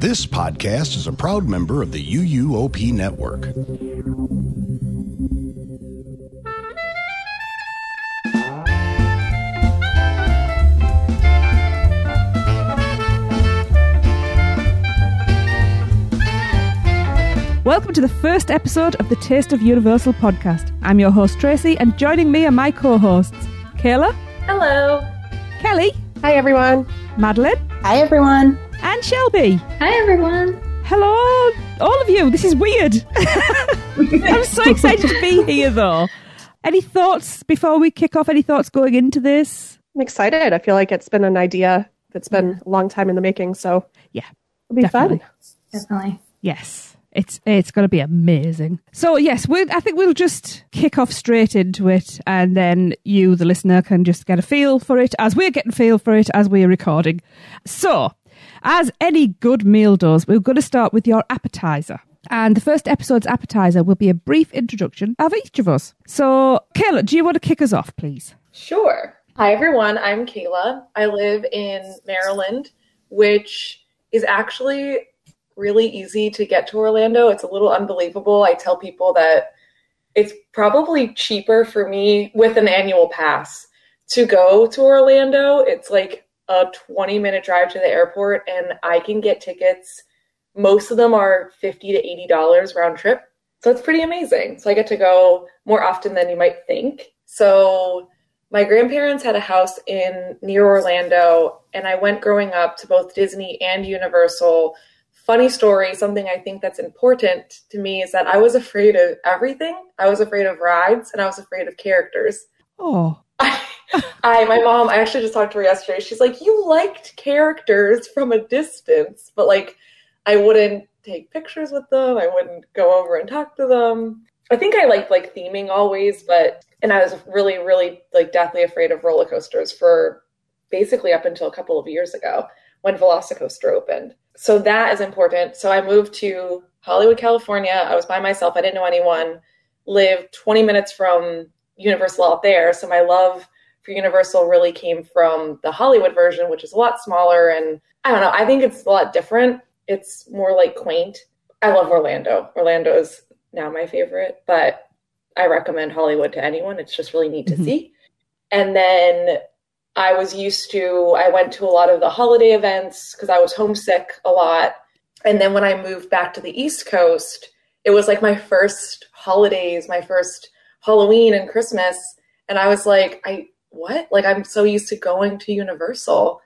This podcast is a proud member of the UUOP network. Welcome to the first episode of the Taste of Universal podcast. I'm your host Tracy, and joining me are my co-hosts Kayla, Hello. Kelly, Hi, everyone. Madeline, Hi, everyone. And Shelby. Hi, everyone. Hello, all of you. This is weird. I'm so excited to be here, though. Any thoughts before we kick off? Any thoughts going into this? I'm excited. I feel like it's been an idea that's been a long time in the making, so Yeah, it'll be definitely. fun. Definitely. Yes. It's it's going to be amazing. So yes, we I think we'll just kick off straight into it, and then you, the listener, can just get a feel for it as we're getting feel for it as we're recording. So, as any good meal does, we're going to start with your appetizer. And the first episode's appetizer will be a brief introduction of each of us. So, Kayla, do you want to kick us off, please? Sure. Hi, everyone. I'm Kayla. I live in Maryland, which is actually really easy to get to Orlando. It's a little unbelievable. I tell people that it's probably cheaper for me with an annual pass to go to Orlando. It's like a 20 minute drive to the airport, and I can get tickets. Most of them are 50 to $80 round trip. So it's pretty amazing. So I get to go more often than you might think. So my grandparents had a house in near Orlando, and I went growing up to both Disney and Universal. Funny story, something I think that's important to me is that I was afraid of everything. I was afraid of rides and I was afraid of characters. Oh, I, my mom, I actually just talked to her yesterday. She's like, You liked characters from a distance, but like, I wouldn't take pictures with them. I wouldn't go over and talk to them. I think I liked like theming always, but, and I was really, really like deathly afraid of roller coasters for basically up until a couple of years ago when Velocicoaster opened. So that is important. So I moved to Hollywood, California. I was by myself. I didn't know anyone. Lived 20 minutes from Universal out there. So my love for Universal really came from the Hollywood version, which is a lot smaller. And I don't know, I think it's a lot different. It's more like quaint. I love Orlando. Orlando is now my favorite, but I recommend Hollywood to anyone. It's just really neat to Mhm. see. And then I was used to, I went to a lot of the holiday events because I was homesick a lot. And then when I moved back to the East Coast, it was like my first holidays, my first Halloween and Christmas. And I was like, I, what? Like, I'm so used to going to Universal.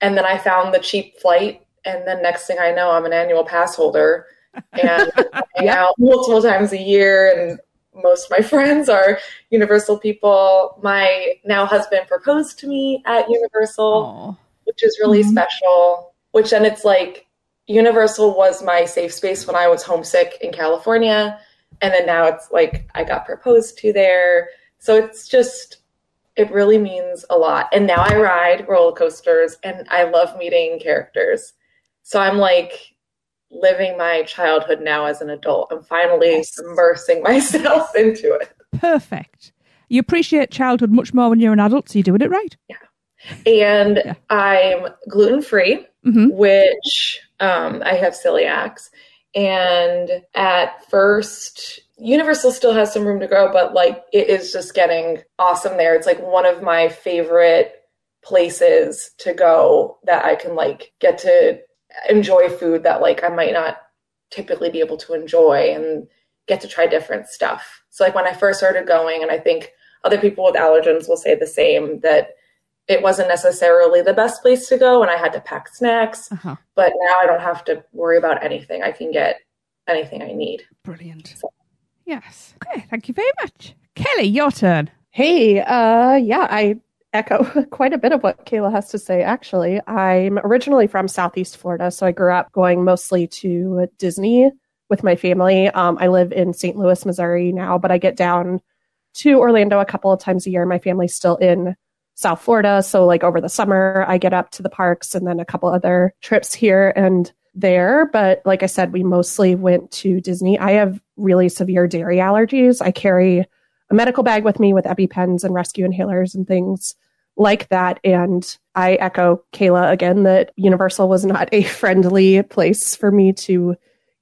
And then I found the cheap flight. And then next thing I know, I'm an annual pass holder and I hang out multiple times a year. And most of my friends are Universal people. My now husband proposed to me at Universal oh, which is really Mhm. special. Which then it's like Universal was my safe space when I was homesick in California. And then now it's like I got proposed to there. So it's just, it really means a lot. And now I ride roller coasters and I love meeting characters. So I'm like living my childhood now as an adult. I'm finally Yes. immersing myself into it. perfect. You appreciate childhood much more when you're an adult, so you're doing it right. Yeah. And Yeah. I'm gluten free. hmm which um, I have celiacs. And at first, Universal still has some room to grow, but like it is just getting awesome there. It's like one of my favorite places to go that I can like get to enjoy food that like I might not typically be able to enjoy and get to try different stuff. So like when I first started going, and I think other people with allergens will say the same that it wasn't necessarily the best place to go and I had to pack snacks Uh-huh. but now I don't have to worry about anything. I can get anything I need. Brilliant. Yes. Okay, thank you very much. Kelly, your turn. Hey, uh, yeah, I echo quite a bit of what Kayla has to say, actually. I'm originally from Southeast Florida, so I grew up going mostly to Disney with my family. Um, I live in St. Louis, Missouri now, but I get down to Orlando a couple of times a year. My family's still in South Florida. So, like over the summer, I get up to the parks and then a couple other trips here and there. But like I said, we mostly went to Disney. I have really severe dairy allergies. I carry a medical bag with me with EpiPens and rescue inhalers and things like that. And I echo Kayla again that Universal was not a friendly place for me to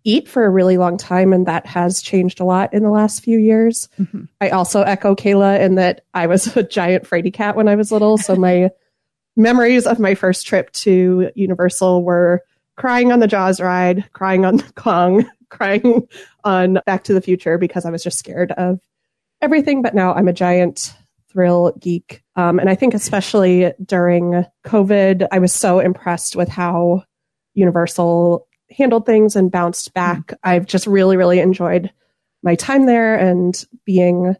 eat for a really long time, and that has changed a lot in the last few years. Mm-hmm. I also echo Kayla in that I was a giant fraidy cat when I was little, so my memories of my first trip to Universal were crying on the Jaws ride, crying on the Kong, crying on Back to the Future because I was just scared of everything. But now I'm a giant thrill geek. Um, and I think especially during COVID, I was so impressed with how Universal handled things and bounced back. Mm-hmm. I've just really, really enjoyed my time there and being,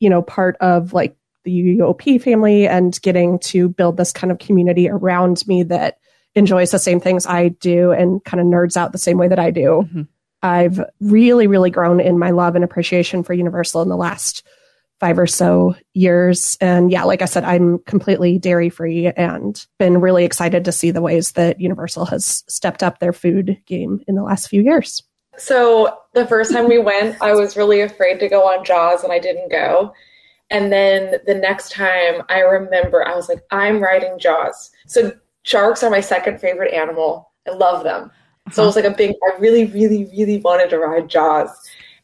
you know, part of like the UOP family and getting to build this kind of community around me that enjoys the same things I do and kind of nerds out the same way that I do. Mm-hmm. I've really, really grown in my love and appreciation for Universal in the last five or so years. And yeah, like I said, I'm completely dairy free and been really excited to see the ways that Universal has stepped up their food game in the last few years. So the first time we went, I was really afraid to go on Jaws and I didn't go. And then the next time I remember, I was like, I'm riding Jaws. So sharks are my second favorite animal. I love them. Uh-huh. So it was like a big, I really, really, really wanted to ride Jaws.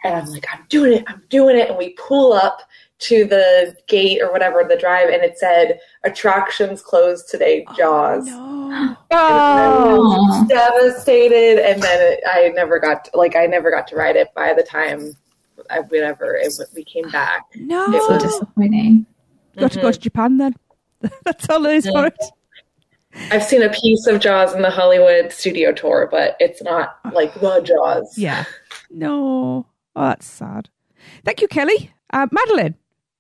And I'm like, I'm doing it, I'm doing it. And we pull up to the gate or whatever, the drive, and it said, attractions closed today, oh, Jaws. Oh, no. oh. devastated. And then it, I never got, to, like, I never got to ride it by the time I, whenever it, we came back. No. It was disappointing. Got to go to Japan then. That's all it is for it. I've seen a piece of Jaws in the Hollywood studio tour, but it's not like the Jaws. Yeah. No. Oh, that's sad. Thank you, Kelly. Uh, Madeline,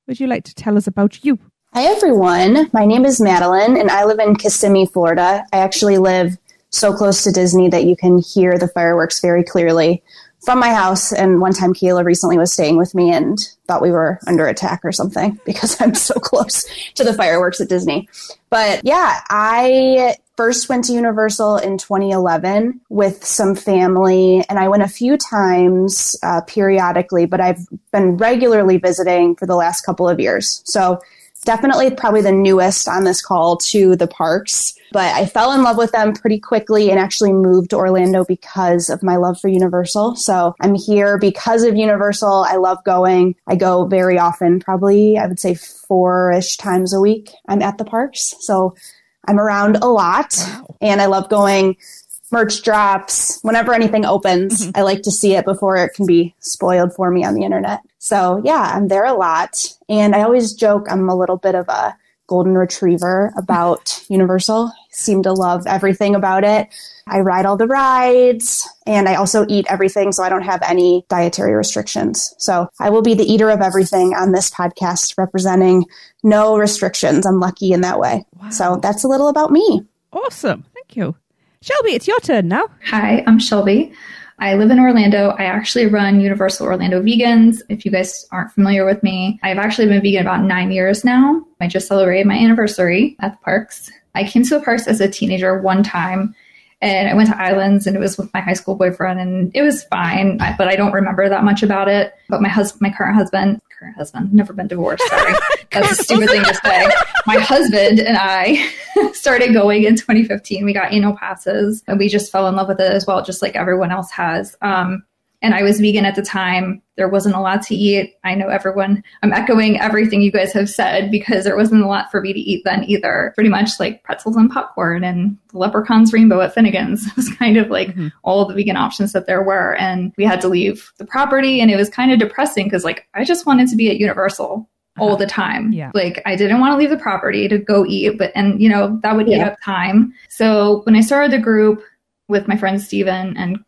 would you like to tell us about you? Hi, everyone. My name is Madeline, and I live in Kissimmee, Florida. I actually live so close to Disney that you can hear the fireworks very clearly from my house. And one time, Kayla recently was staying with me and thought we were under attack or something because I'm so close to the fireworks at Disney. But yeah, I first went to Universal in 2011 with some family, and I went a few times uh, periodically, but I've been regularly visiting for the last couple of years. So definitely probably the newest on this call to the parks. But I fell in love with them pretty quickly and actually moved to Orlando because of my love for Universal. So I'm here because of Universal. I love going. I go very often, probably I would say four ish times a week. I'm at the parks. So I'm around a lot wow. and I love going merch drops, whenever anything opens, mm-hmm. I like to see it before it can be spoiled for me on the internet. So yeah, I'm there a lot. And I always joke I'm a little bit of a golden retriever about Universal. Seem to love everything about it. I ride all the rides and I also eat everything so I don't have any dietary restrictions. So I will be the eater of everything on this podcast representing no restrictions. I'm lucky in that way. Wow. So that's a little about me. Awesome. Thank you. Shelby, it's your turn now. Hi, I'm Shelby. I live in Orlando. I actually run Universal Orlando Vegans. If you guys aren't familiar with me, I've actually been vegan about nine years now. I just celebrated my anniversary at the parks. I came to the parks as a teenager one time and I went to Islands and it was with my high school boyfriend and it was fine, but I don't remember that much about it. But my husband, my current husband, current husband, never been divorced. Sorry. That's a stupid thing to say. My husband and I started going in 2015. We got annual passes and we just fell in love with it as well, just like everyone else has. Um, and I was vegan at the time. There wasn't a lot to eat. I know everyone, I'm echoing everything you guys have said because there wasn't a lot for me to eat then either. Pretty much like pretzels and popcorn and the leprechaun's rainbow at Finnegan's it was kind of like mm-hmm. all the vegan options that there were. And we had to leave the property and it was kind of depressing because like I just wanted to be at Universal all the time. Yeah. Like I didn't want to leave the property to go eat, but and you know, that would yeah. eat up time. So when I started the group with my friend Steven and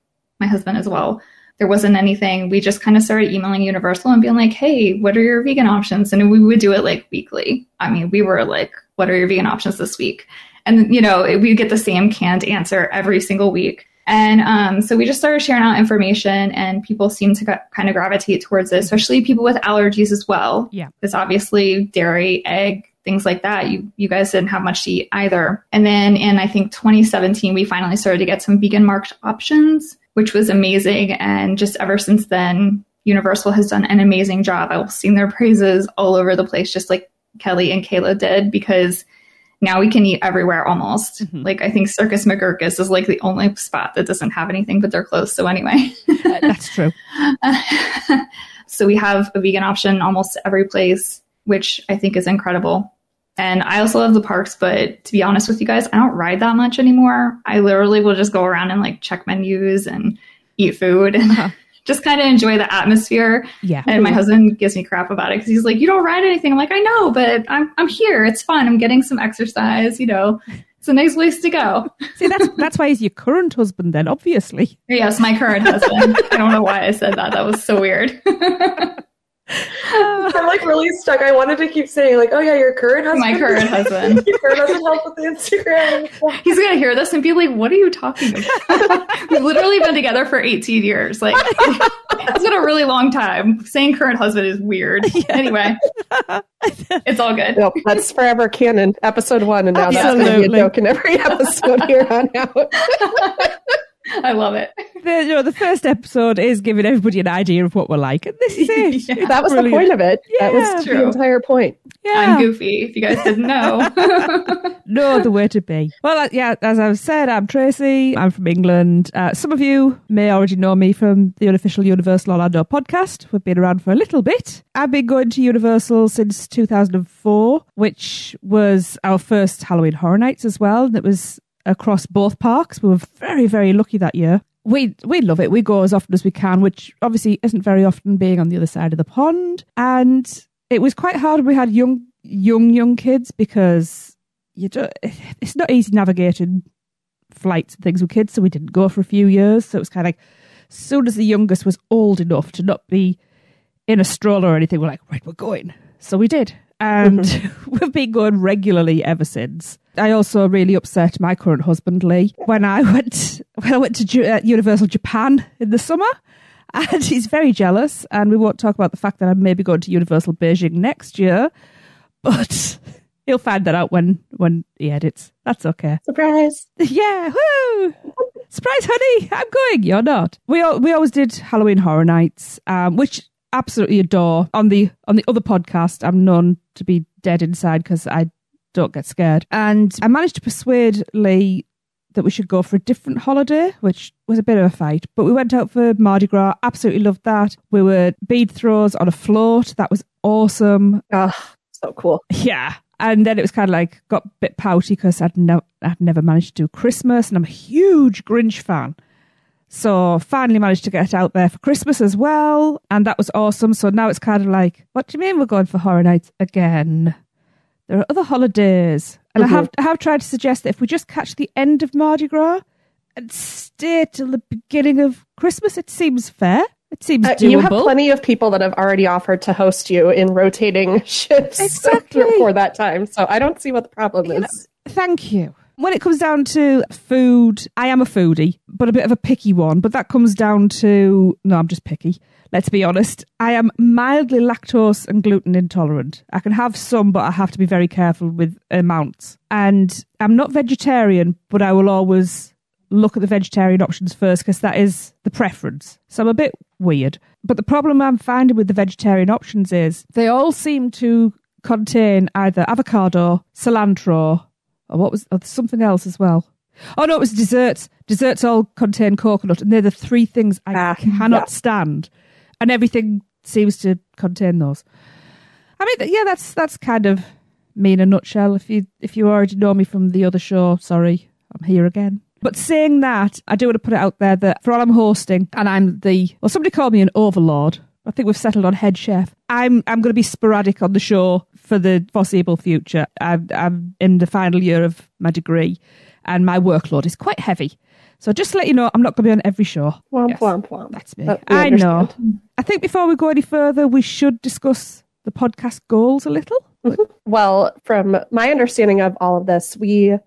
my husband as well, there wasn't anything. We just kind of started emailing Universal and being like, hey, what are your vegan options? And we would do it like weekly. I mean, we were like, what are your vegan options this week? And, you know, we get the same canned answer every single week. And um, so we just started sharing out information, and people seem to kind of gravitate towards it, especially people with allergies as well. Yeah. Because obviously, dairy, egg, things like that. You you guys didn't have much to eat either. And then in I think 2017, we finally started to get some vegan marked options which was amazing. And just ever since then, Universal has done an amazing job. I've seen their praises all over the place, just like Kelly and Kayla did, because now we can eat everywhere almost. Mhm. Like I think Circus McGurkus is like the only spot that doesn't have anything but they're closed. So anyway. Uh, that's true. so we have a vegan option almost every place, which I think is incredible. And I also love the parks, but to be honest with you guys, I don't ride that much anymore. I literally will just go around and like check menus and eat food and Uh-huh. just kind of enjoy the atmosphere. Yeah. And my husband gives me crap about it because he's like, "You don't ride anything." I'm like, "I know, but I'm I'm here. It's fun. I'm getting some exercise. You know, it's a nice place to go." See, that's that's why he's your current husband, then, obviously. Yes, my current husband. I don't know why I said that. That was so weird. I'm like really stuck. I wanted to keep saying like, oh yeah, your current husband. my current husband. your current husband helped with the Instagram. He's gonna hear this and be like, "What are you talking about?" We've literally been together for 18 years. Like, it's been a really long time. Saying current husband is weird. Anyway, it's all good. Nope, that's forever canon. Episode one, and now that's going to be a joke in every episode here on out. I love it. The, you know, the first episode is giving everybody an idea of what we're like, and this is it. Yeah. That was Brilliant. the point of it. that was True. the entire point. Yeah. I'm goofy. If you guys didn't know. no other way to be. Well, uh, yeah, as I've said, I'm Tracy. I'm from England. Uh, some of you may already know me from the unofficial Universal Orlando podcast. We've been around for a little bit. I've been going to Universal since 2004, which was our first Halloween Horror Nights as well. And it was across both parks. We were very, very lucky that year. We we love it. We go as often as we can, which obviously isn't very often being on the other side of the pond. And it was quite hard we had young young young kids because you do, it's not easy navigating flights and things with kids, so we didn't go for a few years. So it was kind of like, as soon as the youngest was old enough to not be in a stroller or anything, we're like, right, we're going. So we did. And we've been going regularly ever since. I also really upset my current husband, Lee, when I went, when I went to Ju- uh, Universal Japan in the summer. And he's very jealous. And we won't talk about the fact that I may be going to Universal Beijing next year. But he'll find that out when, when he edits. That's okay. Surprise! Yeah, woo! Surprise, honey! I'm going. You're not. We al- we always did Halloween Horror Nights, um, which absolutely adore. On the on the other podcast, I'm known to be dead inside because I don't get scared. And I managed to persuade Lee that we should go for a different holiday, which was a bit of a fight. But we went out for Mardi Gras. Absolutely loved that. We were bead throws on a float. That was awesome. Oh, so cool. Yeah. And then it was kind of like got a bit pouty because I'd, no- I'd never managed to do Christmas and I'm a huge Grinch fan. So finally managed to get out there for Christmas as well. And that was awesome. So now it's kind of like, what do you mean we're going for Horror Nights again? There are other holidays. And I, Mhm. have, I have tried to suggest that if we just catch the end of Mardi Gras and stay till the beginning of Christmas, it seems fair. It seems Uh, you have plenty of people that have already offered to host you in rotating shifts Exactly. for that time. So I don't see what the problem is. Thank you. When it comes down to food, I am a foodie, but a bit of a picky one. But that comes down to no, I'm just picky. Let's be honest. I am mildly lactose and gluten intolerant. I can have some, but I have to be very careful with amounts. And I'm not vegetarian, but I will always look at the vegetarian options first because that is the preference. So I'm a bit weird. But the problem I'm finding with the vegetarian options is they all seem to contain either avocado, cilantro, or what was oh, there's something else as well. Oh no, it was desserts. Desserts all contain coconut, and they're the three things I Ah, cannot yeah. stand. And everything seems to contain those. I mean, yeah, that's that's kind of me in a nutshell. If you if you already know me from the other show, sorry, I'm here again. But saying that, I do want to put it out there that for all I'm hosting, and I'm the well, somebody called me an overlord. I think we've settled on head chef. I'm I'm going to be sporadic on the show for the foreseeable future. I'm, I'm in the final year of my degree, and my workload is quite heavy. So just to let you know, I'm not going to be on every show. Womp, Yes. womp, womp. That's me. We I know. I think before we go any further, we should discuss the podcast goals a little. Mm-hmm. Well, from my understanding of all of this, we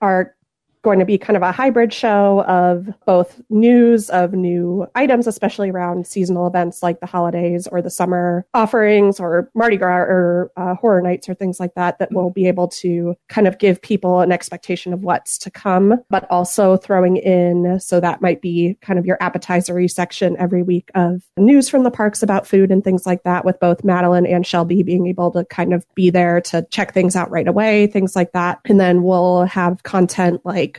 are going to be kind of a hybrid show of both news of new items, especially around seasonal events like the holidays or the summer offerings or Mardi Gras or uh, horror nights or things like that, that will be able to kind of give people an expectation of what's to come, but also throwing in, so that might be kind of your appetizery section every week of news from the parks about food and things like that, with both Madeline and Shelby being able to kind of be there to check things out right away, things like that. And then we'll have content like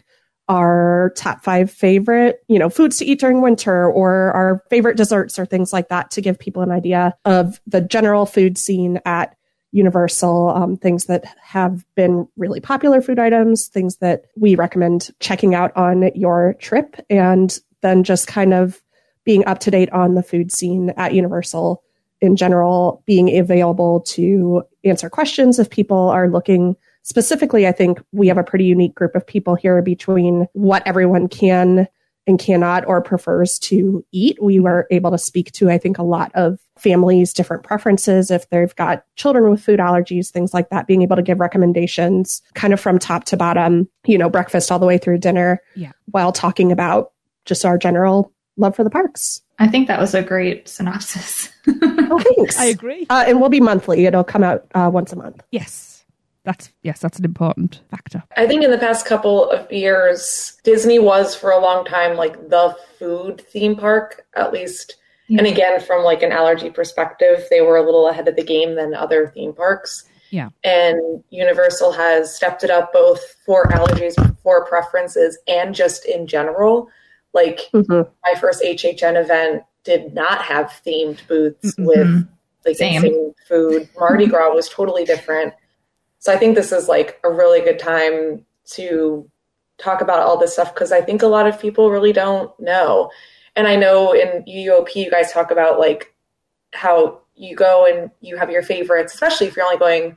our top five favorite, you know, foods to eat during winter or our favorite desserts or things like that to give people an idea of the general food scene at Universal, um, things that have been really popular food items, things that we recommend checking out on your trip, and then just kind of being up to date on the food scene at Universal in general, being available to answer questions if people are looking specifically, I think we have a pretty unique group of people here between what everyone can and cannot or prefers to eat. We were able to speak to, I think, a lot of families' different preferences. If they've got children with food allergies, things like that, being able to give recommendations kind of from top to bottom, you know, breakfast all the way through dinner Yeah. while talking about just our general love for the parks. I think that was a great synopsis. Oh, thanks. I agree. Uh, and we'll be monthly. It'll come out uh, once a month. Yes. That's yes, that's an important factor. I think in the past couple of years, Disney was for a long time like the food theme park, at least. And again, from like an allergy perspective, they were a little ahead of the game than other theme parks. Yeah. And Universal has stepped it up both for allergies, for preferences, and just in general. Like Mhm. my first HHN event did not have themed booths Mm-mm. with like Same. food. Mardi Gras was totally different. So I think this is like a really good time to talk about all this stuff because I think a lot of people really don't know. And I know in UUOP you guys talk about like how you go and you have your favorites, especially if you're only going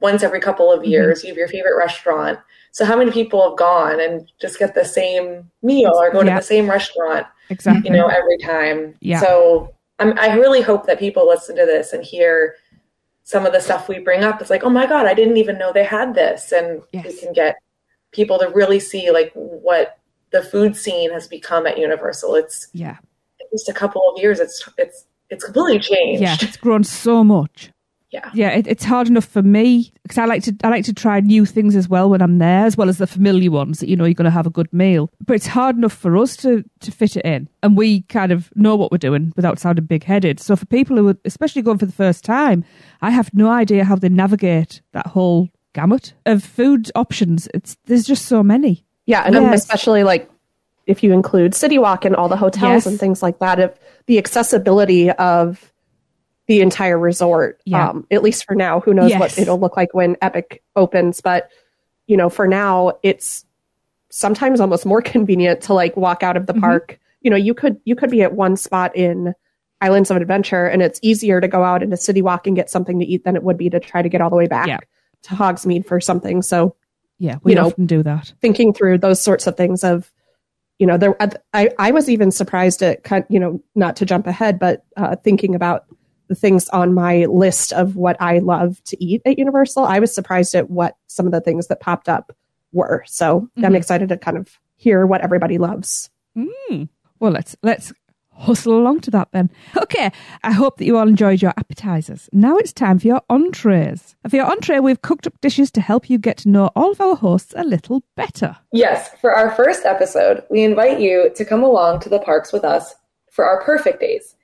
once every couple of mm-hmm. years, you have your favorite restaurant. So how many people have gone and just get the same meal or go Yeah. to the same restaurant? Exactly. you know, every time. Yeah. So I'm, I really hope that people listen to this and hear some of the stuff we bring up. It's like, oh my God, I didn't even know they had this. And we can get people to really see like what the food scene has become at Universal. It's yeah. just a couple of years. It's, it's, it's completely changed. Yeah. It's grown so much. Yeah. Yeah, it, it's hard enough for me because I like to I like to try new things as well when I'm there, as well as the familiar ones that you know you're going to have a good meal. But it's hard enough for us to to fit it in, and we kind of know what we're doing without sounding big headed. So for people who are especially going for the first time, I have no idea how they navigate that whole gamut of food options. It's there's just so many. Yeah, and Yes. especially like if you include City Walk and all the hotels Yes. and things like that, if the accessibility of the entire resort, Yeah. um, at least for now, who knows Yes. what it'll look like when Epic opens, but you know, for now, it's sometimes almost more convenient to like walk out of the Mhm. park. You know, you could you could be at one spot in Islands of Adventure, and it's easier to go out into City Walk and get something to eat than it would be to try to get all the way back Yeah. to Hogsmeade for something. So Yeah, we You know, often do that. thinking through those sorts of things of you know there i i was even surprised at you know not to jump ahead but uh, thinking about the things on my list of what i love to eat at universal i was surprised at what some of the things that popped up were so i'm Mhm. excited to kind of hear what everybody loves Mm. Well, let's let's hustle along to that then. Okay, I hope that you all enjoyed your appetizers. Now it's time for your entrees. And For your entree, we've cooked up dishes to help you get to know all of our hosts a little better. Yes, for our first episode, we invite you to come along to the parks with us for our perfect days.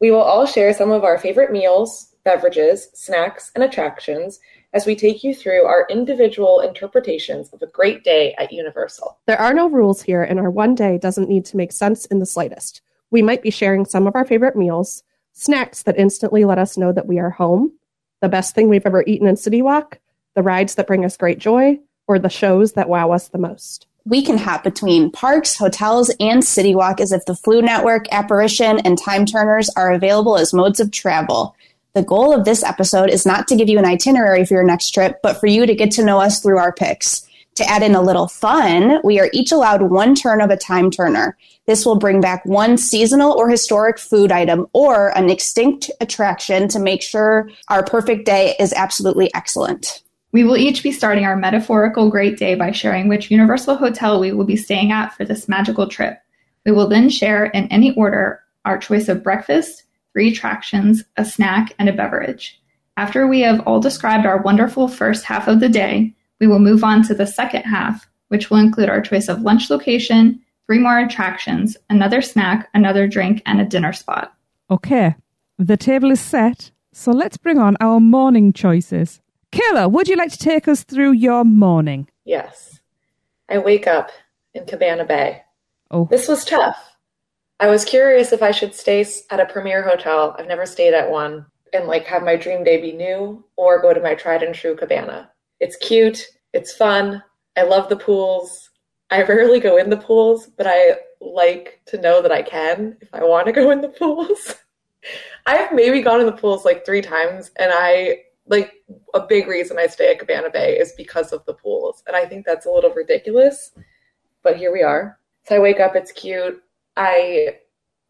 We will all share some of our favorite meals, beverages, snacks, and attractions as we take you through our individual interpretations of a great day at Universal. there are no rules here and our one day doesn't need to make sense in the slightest we might be sharing some of our favorite meals snacks that instantly let us know that we are home the best thing we've ever eaten in city walk the rides that bring us great joy or the shows that wow us the most We can hop between parks, hotels, and City Walk as if the Floo Network, Apparition, and Time Turners are available as modes of travel. The goal of this episode is not to give you an itinerary for your next trip, but for you to get to know us through our picks. To add in a little fun, we are each allowed one turn of a time turner. This will bring back one seasonal or historic food item or an extinct attraction to make sure our perfect day is absolutely excellent. We will each be starting our metaphorical great day by sharing which Universal hotel we will be staying at for this magical trip. We will then share in any order our choice of breakfast, three attractions, a snack, and a beverage. After we have all described our wonderful first half of the day, we will move on to the second half, which will include our choice of lunch location, three more attractions, another snack, another drink, and a dinner spot. Okay, the table is set, so let's bring on our morning choices. Kayla, would you like to take us through your morning? Yes. I wake up in Cabana Bay. Oh, This was tough. I was curious if I should stay at a premier hotel. I've never stayed at one and like have my dream day be new or go to my tried and true cabana. It's cute, it's fun. I love the pools. I rarely go in the pools, but I like to know that I can if I want to go in the pools. I've maybe gone in the pools like 3 times and I like a big reason I stay at Cabana Bay is because of the pools. And I think that's a little ridiculous, but here we are. So I wake up, it's cute. I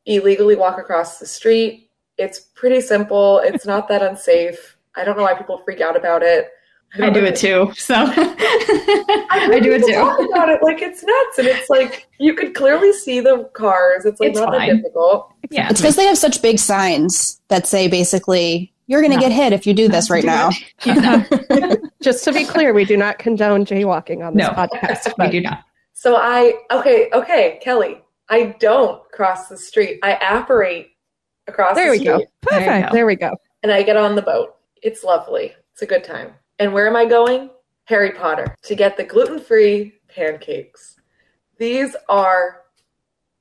illegally walk across the street. It's pretty simple. It's not that unsafe. I don't know why people freak out about it. I don't do it too. So I, I do it too. about it like it's nuts, and it's like you could clearly see the cars. It's like It's not fine. that difficult. Yeah. It's because they have such big signs that say basically, you're going to No. get hit if you do this right now. Yeah, Just to be clear, we do not condone jaywalking on this No. podcast. we do not. So I okay, okay, Kelly. I don't cross the street. I apparate across There the we street. go. There you perfect. go. there we go. and I get on the boat. It's lovely. It's a good time. And where am I going? Harry Potter to get the gluten free pancakes. These are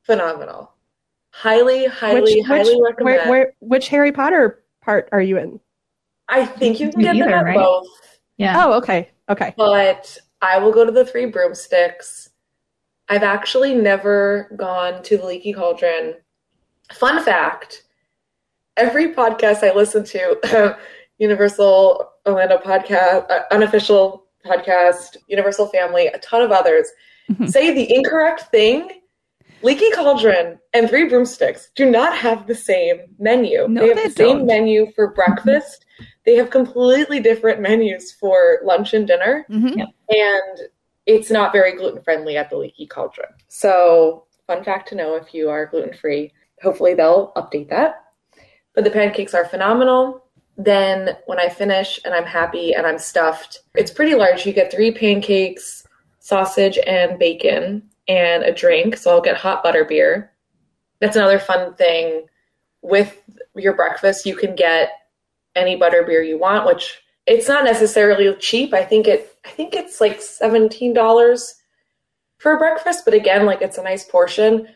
phenomenal. Highly, highly, highly recommend. where, where, which Harry Potter part are you in? I think you can You get them either, at right? both, Yeah. Oh, okay. Okay. but I will go to the Three Broomsticks. I've actually never gone to the Leaky Cauldron. Fun fact every podcast I listen to, Universal Orlando podcast, uh, unofficial podcast, Universal Family, a ton of others, Mhm. say the incorrect thing. Leaky Cauldron and Three Broomsticks do not have the same menu. No, they have they the same don't. menu for breakfast. They have completely different menus for lunch and dinner Mhm. and it's not very gluten friendly at the Leaky Cauldron. So, fun fact to know if you are gluten free. Hopefully, they'll update that. But the pancakes are phenomenal. Then, when I finish and I'm happy and I'm stuffed, it's pretty large. You get three pancakes, sausage, and bacon, and a drink. So, I'll get hot butter beer. That's another fun thing with your breakfast. You can get any butter beer you want, which it's not necessarily cheap. I think it I think it's like seventeen dollars for breakfast, but again, like it's a nice portion.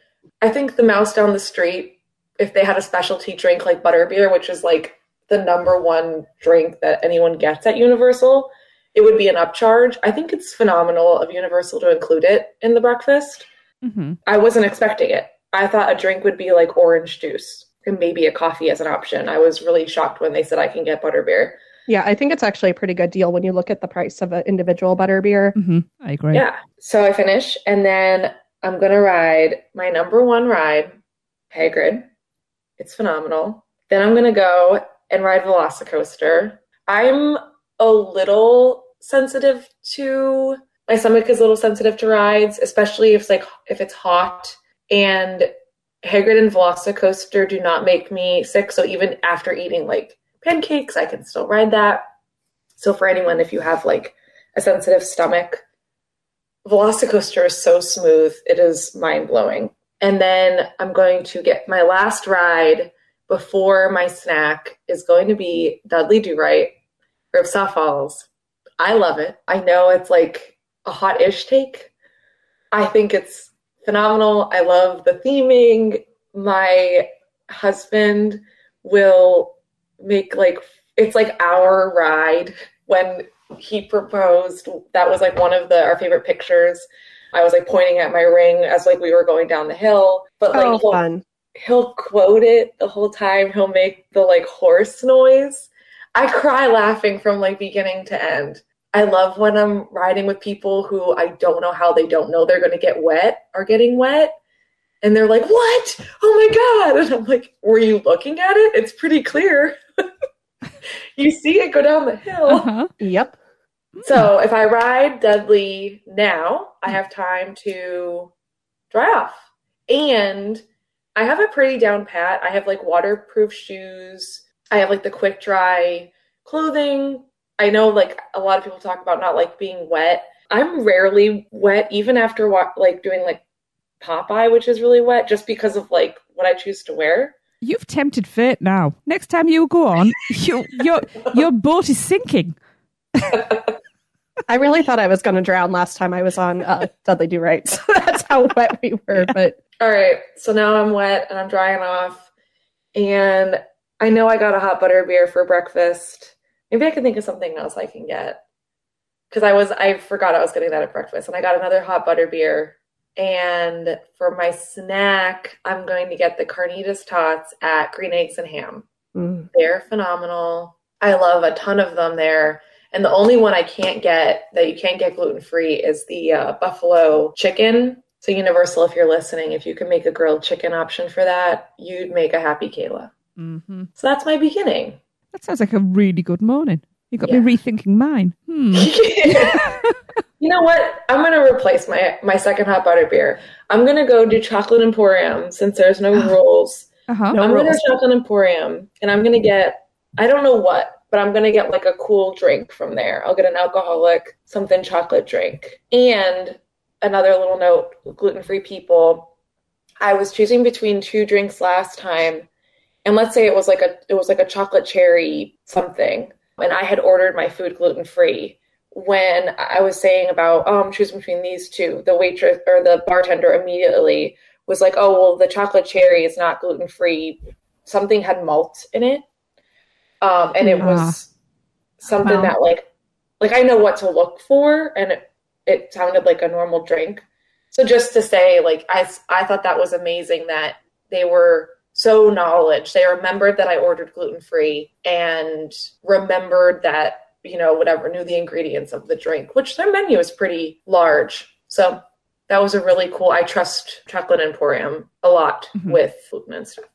I think the mouse down the street, if they had a specialty drink like butterbeer, which is like the number one drink that anyone gets at Universal, it would be an upcharge. I think it's phenomenal of Universal to include it in the breakfast. Mhm. I wasn't expecting it. I thought a drink would be like orange juice and maybe a coffee as an option. I was really shocked when they said I can get butterbeer. Yeah, I think it's actually a pretty good deal when you look at the price of an individual butterbeer. Mhm. I agree. Yeah. So I finish and then I'm going to ride my number one ride, Hagrid. It's phenomenal. Then I'm going to go and ride Velocicoaster. I'm a little sensitive to my stomach is a little sensitive to rides, especially if it's like if it's hot and Hagrid and Velocicoaster do not make me sick. So even after eating like pancakes, I can still ride that. So for anyone, if you have like a sensitive stomach, Velocicoaster is so smooth. It is mind blowing. And then I'm going to get my last ride before my snack is going to be Dudley Do Right South Falls. I love it. I know it's like a hot ish take. I think it's phenomenal. I love the theming. My husband will make like it's like our ride when he proposed that was like one of the our favorite pictures i was like pointing at my ring as like we were going down the hill but like oh, he'll, fun. he'll quote it the whole time he'll make the like horse noise i cry laughing from like beginning to end i love when i'm riding with people who i don't know how they don't know they're going to get wet or getting wet and they're like what oh my god and i'm like were you looking at it it's pretty clear you see it go down the hill Uh-huh. Yep. So if I ride Dudley now, I have time to dry off. And I have a pretty down pat. I have like waterproof shoes. I have like the quick dry clothing. I know like a lot of people talk about not like being wet. I'm rarely wet, even after wa- like doing like Popeye, which is really wet, just because of like what I choose to wear. You've tempted fate now. Next time you go on, your your your boat is sinking. I really thought I was going to drown last time I was on uh, Dudley Do Right. So that's how wet we were. But All right, so now I'm wet and I'm drying off, and I know I got a hot butter beer for breakfast. Maybe I can think of something else I can get because I was I forgot I was getting that at breakfast, and I got another hot butter beer. And for my snack, I'm going to get the carnitas tots at Green Eggs and Ham. mm, They're phenomenal. I love a ton of them there. And the only one I can't get that you can't get gluten free is the uh, buffalo chicken. So Universal, if you're listening, if you can make a grilled chicken option for that, you'd make a happy Kayla. hmm So that's my beginning. That sounds like a really good morning. You got Yeah. me rethinking mine. Hmm. you know what? I'm gonna replace my my second hot butter beer. I'm gonna go do chocolate emporium since there's no rules. Uh-huh. No I'm gonna go rules. chocolate emporium and I'm gonna get I don't know what, but I'm gonna get like a cool drink from there. I'll get an alcoholic something chocolate drink. And another little note, gluten free people. I was choosing between two drinks last time, and let's say it was like a it was like a chocolate cherry something, and I had ordered my food gluten free. When I was saying about oh I'm choosing between these two, the waitress or the bartender immediately was like, oh well the chocolate cherry is not gluten free. Something had malt in it, um, and it Ah. was something Wow. that like like I know what to look for, and it, it sounded like a normal drink. So just to say, like I I thought that was amazing that they were so knowledge. They remembered that I ordered gluten free and remembered that you know whatever knew the ingredients of the drink, which their menu is pretty large. So that was a really cool. I trust Chocolate Emporium a lot Mhm. with gluten and stuff.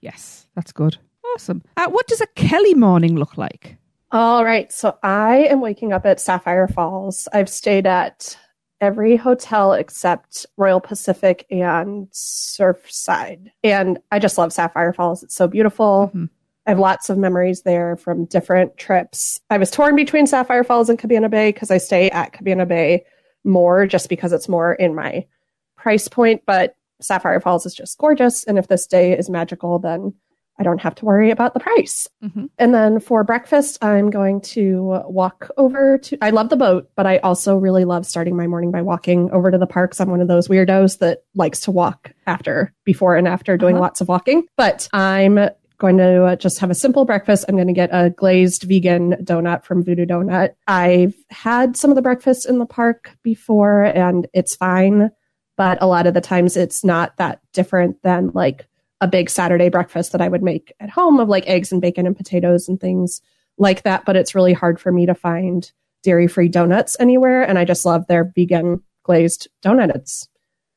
Yes, that's good. Awesome. Uh, what does a Kelly morning look like? all right. So I am waking up at Sapphire Falls. I've stayed at every hotel except Royal Pacific and Surfside. And I just love Sapphire Falls. It's so beautiful. Mhm. I have lots of memories there from different trips. I was torn between Sapphire Falls and Cabana Bay because I stay at Cabana Bay more just because it's more in my price point. But Sapphire Falls is just gorgeous. And if this day is magical, then I don't have to worry about the price. Mhm. And then for breakfast, I'm going to walk over to. I love the boat, but I also really love starting my morning by walking over to the parks. I'm one of those weirdos that likes to walk after, before, and after doing Uh-huh. lots of walking. But I'm going to just have a simple breakfast. I'm going to get a glazed vegan donut from Voodoo Donut. I've had some of the breakfast in the park before, and it's fine. But a lot of the times, it's not that different than like a big Saturday breakfast that I would make at home of like eggs and bacon and potatoes and things like that. But it's really hard for me to find dairy free donuts anywhere. And I just love their vegan glazed donut. It's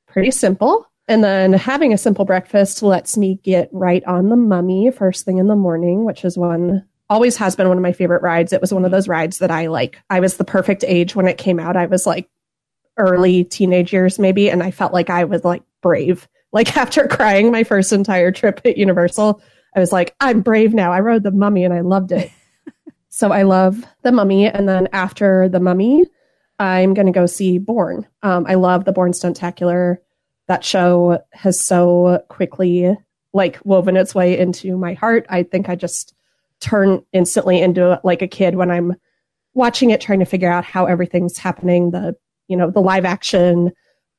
pretty simple. And then having a simple breakfast lets me get right on the mummy first thing in the morning, which is one always has been one of my favorite rides. It was one of those rides that I like. I was the perfect age when it came out. I was like early teenage years maybe and I felt like I was like brave. Like after crying my first entire trip at Universal, I was like, I'm brave now. I rode the mummy and I loved it. so I love the mummy. And then after the mummy, I'm going to go see Bourne. Um, I love the Bourne Stuntacular. That show has so quickly like woven its way into my heart. I think I just turn instantly into like a kid when I'm watching it, trying to figure out how everything's happening. The, you know, the live action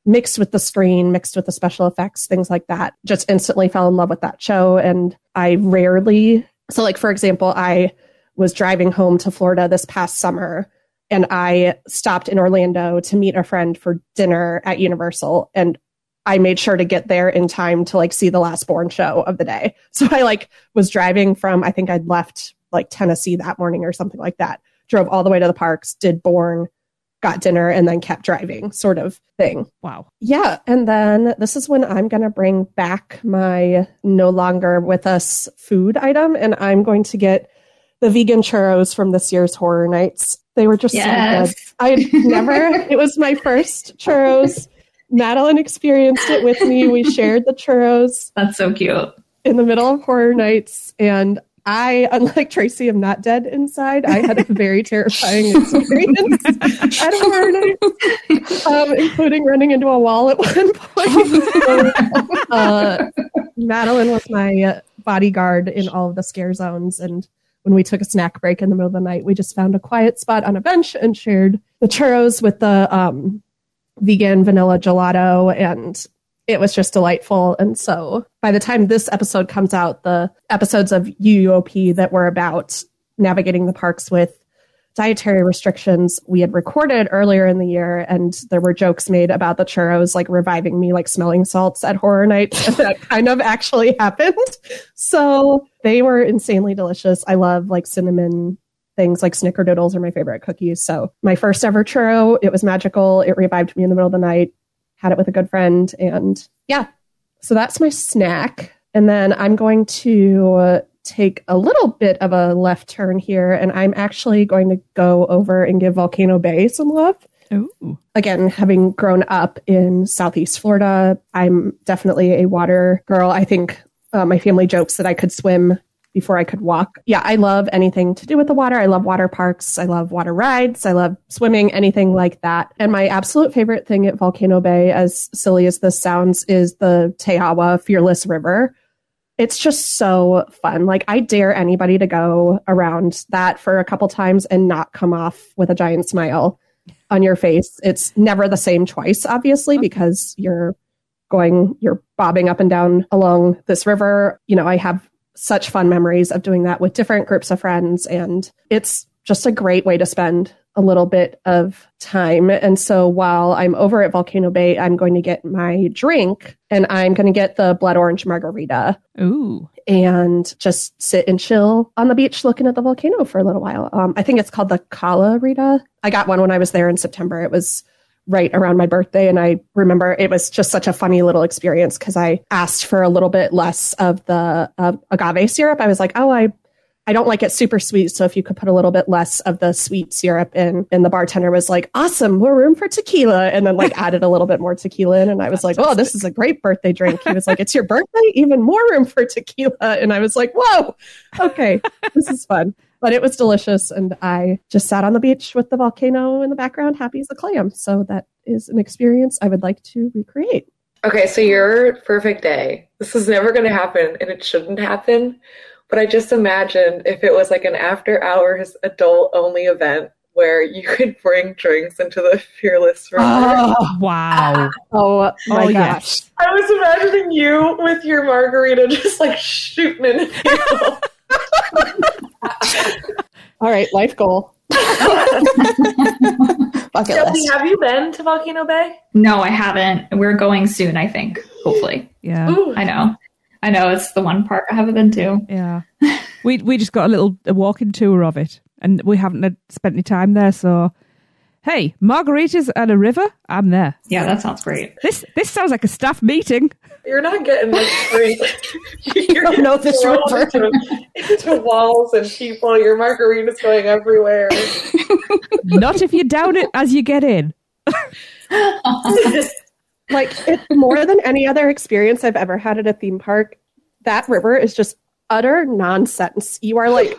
mixed with the screen, mixed with the special effects, things like that. Just instantly fell in love with that show. And I rarely, so like, for example, I was driving home to Florida this past summer and I stopped in Orlando to meet a friend for dinner at Universal. And I made sure to get there in time to like see the last Bourne show of the day. So I like was driving from, I think I'd left like Tennessee that morning or something like that, drove all the way to the parks, did Bourne, got dinner, and then kept driving sort of thing. Wow. Yeah. And then this is when I'm going to bring back my no longer with us food item. And I'm going to get the vegan churros from this year's Horror Nights. They were just Yes. so good. I never, it was my first churros. Madeline experienced it with me. We shared the churros That's so cute. in the middle of horror nights. And I, unlike Tracy, am not dead inside. I had a very terrifying experience at horror nights, um, including running into a wall at one point. uh, Madeline was my uh, bodyguard in all of the scare zones. And when we took a snack break in the middle of the night, we just found a quiet spot on a bench and shared the churros with the um, vegan vanilla gelato. And it was just delightful. And so by the time this episode comes out, the episodes of UUOP that were about navigating the parks with dietary restrictions we had recorded earlier in the year and there were jokes made about the churros like reviving me like smelling salts at horror nights and that kind of actually happened. So they were insanely delicious. I love like cinnamon things like snickerdoodles are my favorite cookies. So my first ever churro it was magical. It revived me in the middle of the night had it with a good friend and yeah so that's my snack and then i'm going to uh, take a little bit of a left turn here and i'm actually going to go over and give volcano bay some love Ooh. again, having grown up in Southeast Florida, I'm definitely a water girl. I think uh, my family jokes that I could swim before I could walk. Yeah, I love anything to do with the water. I love water parks. I love water rides. I love swimming, anything like that. And my absolute favorite thing at Volcano Bay, as silly as this sounds, is the TeAwa Fearless River. It's just so fun. Like, I dare anybody to go around that for a couple times and not come off with a giant smile on your face. It's never the same twice, obviously, because you're going, you're bobbing up and down along this river. You know, I have such fun memories of doing that with different groups of friends, and it's just a great way to spend a little bit of time. And so while I'm over at Volcano Bay, I'm going to get my drink and I'm going to get the blood orange margarita Ooh. and just sit and chill on the beach looking at the volcano for a little while. Um, I think it's called the Kala Rita. I got one when I was there in September. It was right around my birthday. And I remember it was just such a funny little experience because I asked for a little bit less of the uh, agave syrup. I was like, oh, I. I don't like it super sweet, so if you could put a little bit less of the sweet syrup in, and the bartender was like, "Awesome, more room for tequila," and then like added a little bit more tequila in, and I was like, "Oh, this is a great birthday drink." He was like, "It's your birthday, even more room for tequila," and I was like, "Whoa, okay, this is fun." But it was delicious, and I just sat on the beach with the volcano in the background, happy as a clam. So that is an experience I would like to recreate. Okay, so your perfect day. This is never going to happen, and it shouldn't happen. But I just imagined if it was like an after hours adult only event where you could bring drinks into the Fearless room. Oh, Wow. Oh my oh, gosh. yes. I was imagining you with your margarita just like shooting in people. All right, life goal. Bucket Shelby, list. have you been to Volcano Bay? No, I haven't. We're going soon, I think. Hopefully. Yeah. Ooh, I know. I know it's the one park I haven't been to. Yeah. we we just got a little a walking tour of it, and we haven't spent any time there. So, hey, margaritas and a river, I'm there. Yeah, that sounds great. This this sounds like a staff meeting. you're not getting this free. You're don't know this thrown river. Into, into walls and people. Your margarita's going everywhere. Not if you down it as you get in. like it's more than any other experience I've ever had at a theme park. That river is just utter nonsense. You are like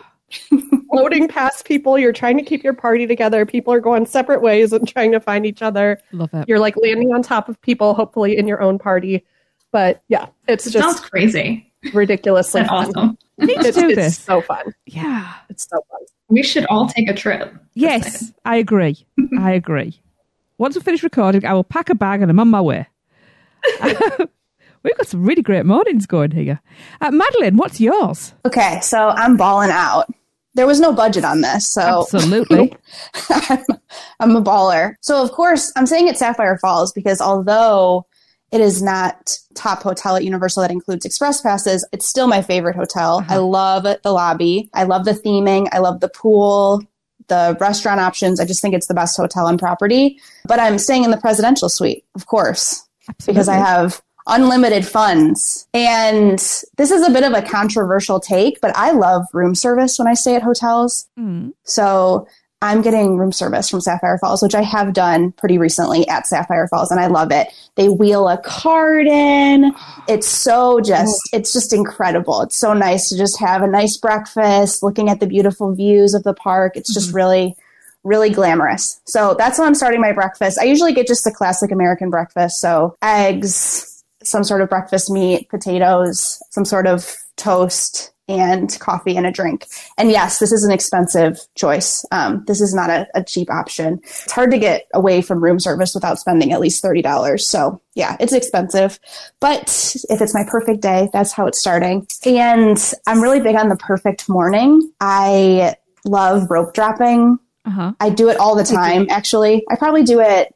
floating past people. You're trying to keep your party together. People are going separate ways and trying to find each other. Love it. You're like landing on top of people, hopefully in your own party. But yeah, it's It sounds just ridiculously ridiculously and awesome. Need It's, do it's this. so fun. Yeah. It's so fun. We should all take a trip. Yes, I agree. I agree. Once we finish recording, I will pack a bag and I'm on my way. We've got some really great mornings going here. Uh, Madeline, what's yours? Okay, so I'm balling out. There was no budget on this, so Absolutely. I'm, I'm a baller. So, of course, I'm saying it's Sapphire Falls because although it is not top hotel at Universal that includes express passes, it's still my favorite hotel. Uh-huh. I love the lobby. I love the theming. I love the pool, the restaurant options. I just think it's the best hotel and property. But I'm staying in the presidential suite, of course, because I have unlimited funds. And this is a bit of a controversial take, but I love room service when I stay at hotels. Mm. So I'm getting room service from Sapphire Falls, which I have done pretty recently at Sapphire Falls, and I love it. They wheel a cart in. It's so just, it's just incredible. It's so nice to just have a nice breakfast, looking at the beautiful views of the park. It's just really, really glamorous. So that's how I'm starting my breakfast. I usually get just a classic American breakfast. So eggs, some sort of breakfast meat, potatoes, some sort of toast, and coffee and a drink. And yes, this is an expensive choice. Um, this is not a, a, cheap option. It's hard to get away from room service without spending at least $30. So yeah, it's expensive. But if it's my perfect day, that's how it's starting. And I'm really big on the perfect morning. I love rope dropping. Uh-huh. I do it all the time, actually. I probably do it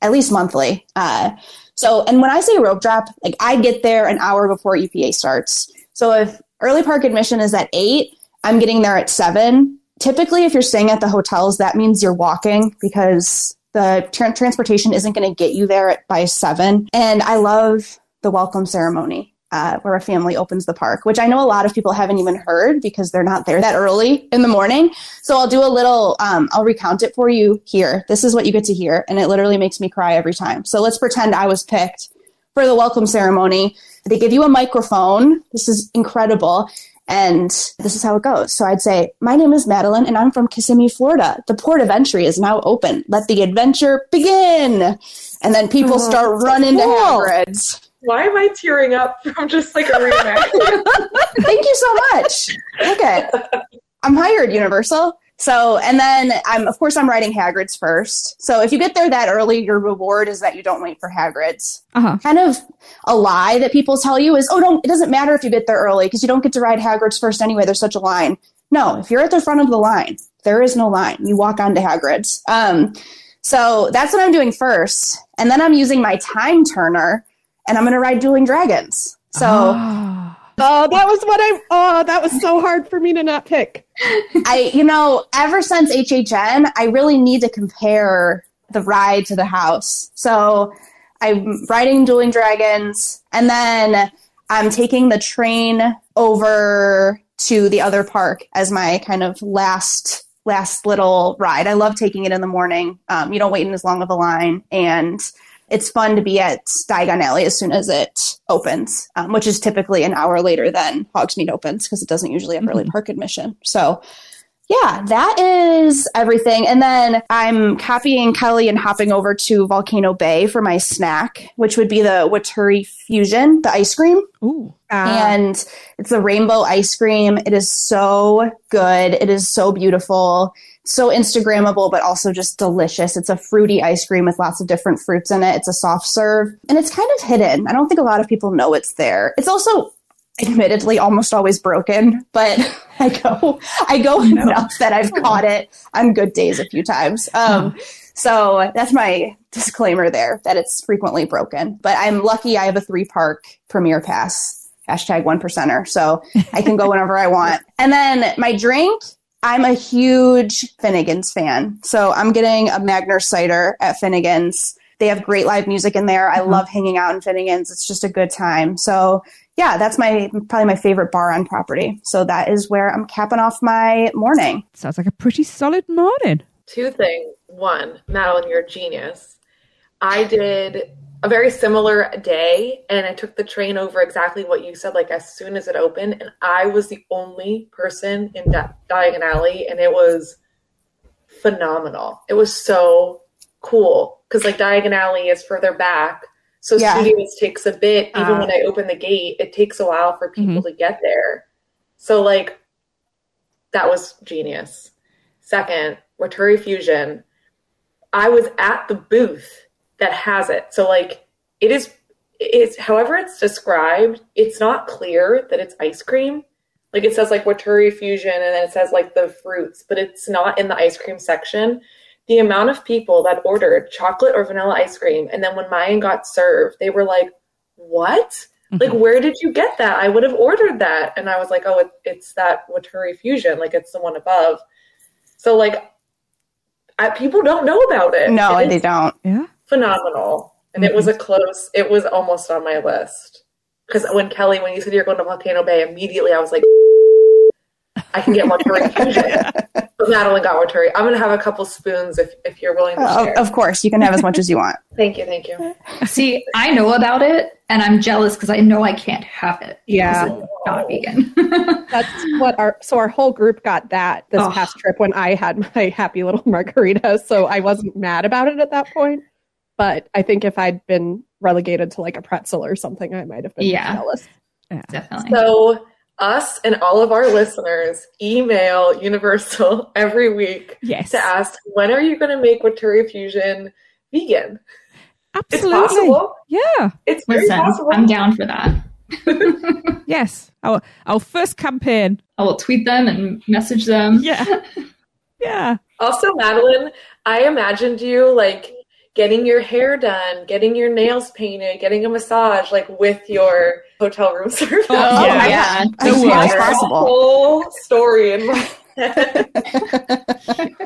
at least monthly. Uh, so, and when I say rope drop, like I get there an hour before EPA starts. So if Early park admission is at eight. I'm getting there at seven. Typically, if you're staying at the hotels, that means you're walking because the tra- transportation isn't going to get you there at, by seven. And I love the welcome ceremony. Uh, where a family opens the park, which I know a lot of people haven't even heard because they're not there that early in the morning. So I'll do a little, um, I'll recount it for you here. This is what you get to hear, and it literally makes me cry every time. So let's pretend I was picked for the welcome ceremony. They give you a microphone. This is incredible. And this is how it goes. So I'd say, My name is Madeline and I'm from Kissimmee, Florida. The port of entry is now open. Let the adventure begin. And then people oh, start running cool. to Hagrid's. Why am I tearing up from just like a reenactment? Thank you so much. Okay. I'm hired, Universal. So, and then I'm, of course, I'm writing Hagrid's first. So if you get there that early, your reward is that you don't wait for Hagrid's. Uh-huh. Kind of a lie that people tell you is, oh, don't, it doesn't matter if you get there early because you don't get to ride Hagrid's first anyway. There's such a line. No, if you're at the front of the line, there is no line. You walk onto Hagrid's. Um, so that's what I'm doing first. And then I'm using my time turner and I'm going to ride Dueling Dragons. So. Oh Oh, that was what I. Oh, that was so hard for me to not pick. I, you know, ever since HHN, I really need to compare the ride to the house. So I'm riding Dueling Dragons, and then I'm taking the train over to the other park as my kind of last last little ride. I love taking it in the morning. Um, you don't wait in as long of a line, and it's fun to be at Diagon Alley as soon as it opens, um, which is typically an hour later than Hogsmeade opens because it doesn't usually have early mm-hmm. park admission. So, yeah, that is everything. And then I'm copying Kelly and hopping over to Volcano Bay for my snack, which would be the Waturi Fusion, the ice cream. Ooh. And it's the rainbow ice cream. It is so good. It is so beautiful so Instagrammable, but also just delicious. It's a fruity ice cream with lots of different fruits in it. It's a soft serve and it's kind of hidden. I don't think a lot of people know it's there. It's also admittedly almost always broken, but I go, I go no. enough that I've caught it on good days a few times. Um, so that's my disclaimer there that it's frequently broken, but I'm lucky I have a three park premier pass hashtag one percenter. So I can go whenever I want. And then my drink, I'm a huge Finnegan's fan. So I'm getting a Magner cider at Finnegan's. They have great live music in there. I mm-hmm. love hanging out in Finnegan's. It's just a good time. So yeah, that's my probably my favorite bar on property. So that is where I'm capping off my morning. Sounds like a pretty solid morning. Two things. One, Madeline, you're a genius. I did a very similar day and I took the train over exactly what you said, like as soon as it opened. And I was the only person in that Diagon Alley and it was phenomenal. It was so cool because like Diagon Alley is further back. So yeah. studios takes a bit, even uh, when I open the gate, it takes a while for people mm-hmm. to get there. So like that was genius. Second, Waturi Fusion. I was at the booth that has it. So like it is it's however it's described, it's not clear that it's ice cream. Like it says like Waturi fusion and then it says like the fruits, but it's not in the ice cream section. The amount of people that ordered chocolate or vanilla ice cream and then when mine got served, they were like, "What? Mm-hmm. Like where did you get that? I would have ordered that." And I was like, "Oh, it, it's that Waturi fusion, like it's the one above." So like I, people don't know about it. No, they don't. Yeah phenomenal. And mm-hmm. it was a close, it was almost on my list. Because when Kelly, when you said you're going to Volcano Bay, immediately I was like, I can get one for infusion. but But Madeline got Waturi. I'm gonna have a couple spoons if, if you're willing to Uh, share. of course, you can have as much as you want. Thank you, thank you. See, I know about it, and I'm jealous because I know I can't have it. Yeah. because it's not vegan. That's what our so our whole group got that this Oh. past trip when I had my happy little margarita. So I wasn't mad about it at that point. But I think if I'd been relegated to like a pretzel or something, I might have been Yeah. jealous. Definitely. So us and all of our listeners email Universal every week Yes. to ask when are you gonna make Waturi Fusion vegan? It's Absolutely. possible. Yeah. It's very possible. I'm down for that. Yes. Our our first campaign. I will tweet them and message them. Yeah. Yeah. Also, Madeline, I imagined you like getting your hair done, getting your nails painted, getting a massage, like with your hotel room service. Oh, yeah. yeah. I think worst. that's There's possible. whole story in my head.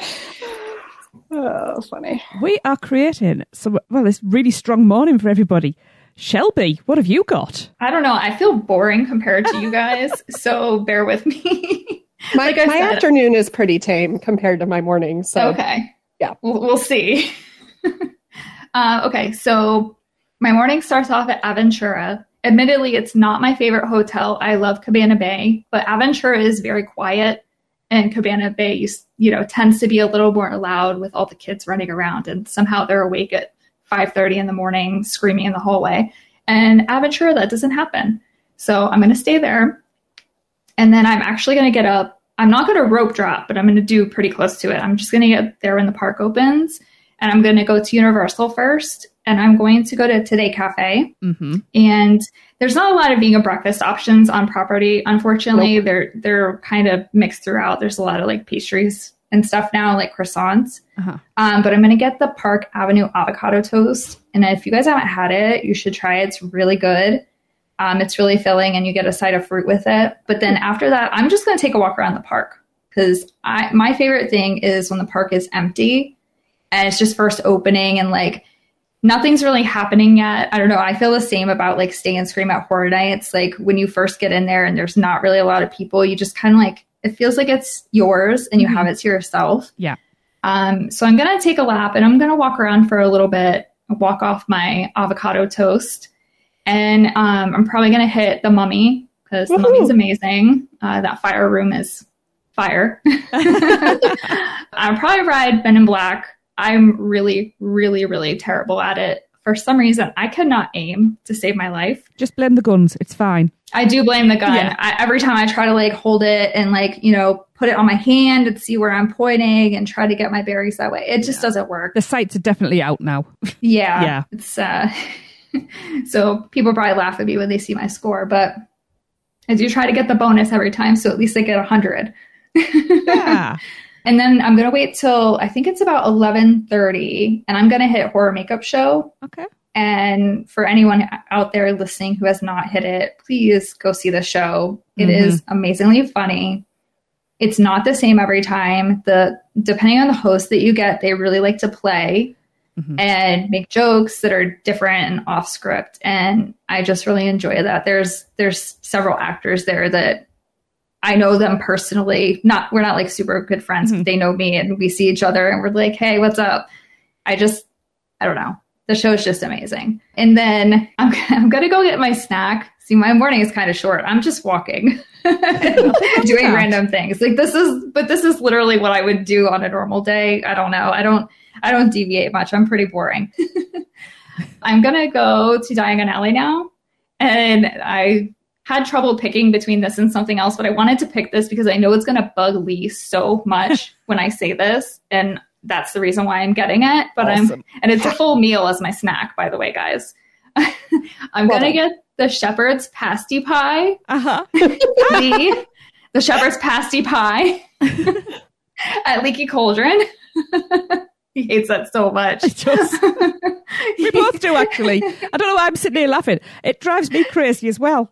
Oh, funny. We are creating some well, it's really strong morning for everybody. Shelby, what have you got? I don't know. I feel boring compared to you guys, so bear with me. My, Like my said- afternoon is pretty tame compared to my morning. So okay. yeah. We'll, we'll see. Uh, okay. So my morning starts off at Aventura. Admittedly, it's not my favorite hotel. I love Cabana Bay, but Aventura is very quiet. And Cabana Bay, you, you know, tends to be a little more loud with all the kids running around, and somehow they're awake at 5:30 in the morning, screaming in the hallway. And Aventura, that doesn't happen. So I'm going to stay there, and then I'm actually going to get up. I'm not going to rope drop, but I'm going to do pretty close to it. I'm just going to get there when the park opens, and I'm going to go to Universal first, and I'm going to go to Today Cafe. Mm-hmm. And there's not a lot of vegan breakfast options on property. Unfortunately, they're they're kind of mixed throughout. There's a lot of like pastries and stuff now, like croissants. Uh-huh. Um, but I'm gonna get the Park Avenue avocado toast, and if you guys haven't had it, you should try it. It's really good. Um, it's really filling, and you get a side of fruit with it. But then after that, I'm just gonna take a walk around the park because I my favorite thing is when the park is empty and it's just first opening and like nothing's really happening yet. I don't know. I feel the same about like Stay and Scream at Horror Nights. Like when you first get in there and there's not really a lot of people, you just kind of like it feels like it's yours and you have it to yourself. Yeah. Um, so I'm gonna take a lap and I'm gonna walk around for a little bit, walk off my avocado toast, and um, I'm probably gonna hit the Mummy because the. Mummy's amazing. Uh, that fire room is fire. I'll probably ride Men in Black. I'm really, really, really terrible at it. For some reason, I could not aim to save my life. Just blame the guns. It's fine. I do blame the gun. Yeah. I, every time I try to like hold it and like, you know, put it on my hand and see where I'm pointing and try to get my berries that way, it just doesn't work. The sights are definitely out now. Yeah. Yeah. It's uh so people probably laugh at me when they see my score, but I do try to get the bonus every time, so at least I get a hundred. Yeah. And then I'm gonna wait till I think it's about eleven thirty, and I'm gonna hit horror makeup show. Okay. And for anyone out there listening who has not hit it, please go see the show. It Mhm. is amazingly funny. It's not the same every time. The depending on the host that you get, they really like to play Mhm. and make jokes that are different and off script. And I just really enjoy that. There's there's several actors there that I know them personally. Not we're not like super good friends, Mhm. but they know me and we see each other and we're like, hey, what's up? I just I don't know. The show is just amazing. And then I'm, I'm gonna go get my snack. See, my morning is kind of short. I'm just walking, doing that. random things. Like this is, but this is literally what I would do on a normal day. I don't know. I don't, I don't deviate much. I'm pretty boring. I'm gonna go to Diagon Alley now, and I had trouble picking between this and something else, but I wanted to pick this because I know it's gonna bug Lee so much when I say this, and that's the reason why I'm getting it. But I'm and it's a full meal as my snack, by the way, guys. I'm Well gonna done. get the shepherd's pasty pie. Uh-huh. the, the shepherd's pasty pie at Leaky Cauldron. he hates that so much. Does. We both do, actually. I don't know why I'm sitting here laughing. It drives me crazy as well.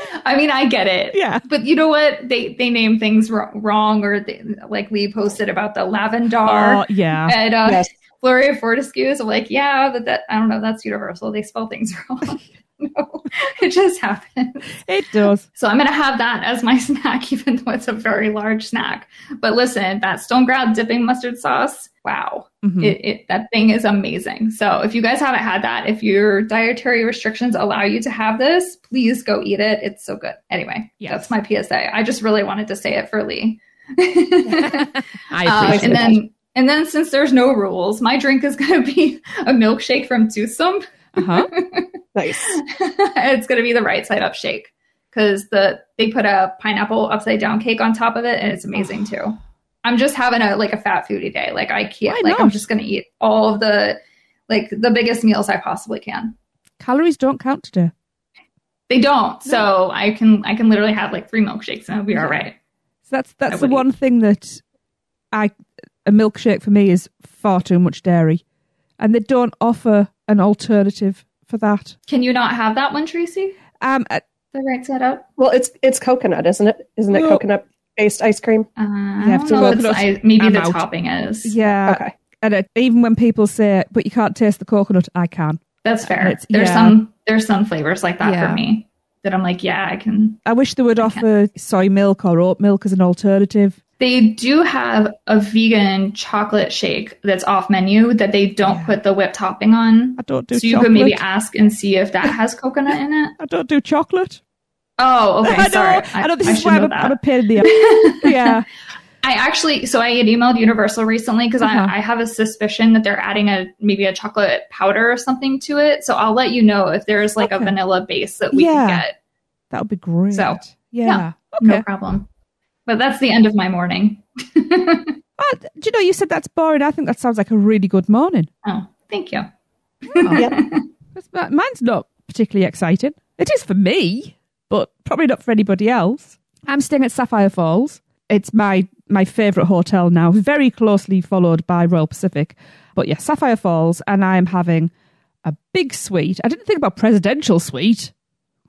I mean, I get it. Yeah. But you know what? They they name things wr- wrong, or they, like Lee posted about the lavender. Oh, yeah. and uh, Yes. Florean Fortescues. I'm like, yeah, but that I don't know. That's Universal. They spell things wrong. Know. It just happens. It does. So I'm going to have that as my snack, even though it's a very large snack. But listen, that stone ground dipping mustard sauce, wow. Mhm. It, it, that thing is amazing. So if you guys haven't had that, if your dietary restrictions allow you to have this, please go eat it. It's so good. Anyway, Yes. that's my PSA. I just really wanted to say it for Lee. I Um, appreciate and that. then and then since there's no rules, my drink is going to be a milkshake from Toothsome. Uh-huh. Nice. it's going to be the right side up shake because the they put a pineapple upside down cake on top of it, and it's amazing too. I'm just having a like a fat foodie day. Like I can't. Why Like I'm just going to eat all of the like the biggest meals I possibly can. Calories don't count today. They don't, so I can I can literally have like three milkshakes and it'll be all right. So that's that's the one thing that I a milkshake for me is far too much dairy, and they don't offer an alternative for that. Can you not have that one, Tracy? Um, uh, The right side up. Well, it's it's coconut, isn't it? Isn't it Well- coconut based ice cream? Uh, I have don't to know if it's- I, maybe I'm the out. topping is. yeah, Okay. and it, even when people say, "But you can't taste the coconut," I can. That's fair. It's- there's yeah. some there's some flavors like that Yeah. for me that I'm like, yeah, I can. I wish they would I offer soy milk or oat milk as an alternative. They do have a vegan chocolate shake that's off menu that they don't Yeah. put the whipped topping on. I don't do So you chocolate. could maybe ask and see if that has coconut in it. I don't do chocolate. Oh, okay. I know. sorry. I, know this I is why I'm, a- I'm a pain in the ass. yeah. I actually, so I had emailed Universal recently because Uh-huh. I, I have a suspicion that they're adding a maybe a chocolate powder or something to it. So I'll let you know if there's like Okay. a vanilla base that we Yeah. can get. That would be great. So, yeah. yeah. Okay. No problem. But that's the end of my morning. Do you know, you said that's boring. I think that sounds like a really good morning. Oh, thank you. That's- but Mine's not particularly exciting. It is for me, but probably not for anybody else. I'm staying at Sapphire Falls. It's my my favourite hotel now, very closely followed by Royal Pacific. But yeah, Sapphire Falls, and I'm having a big suite. I didn't think about presidential suite,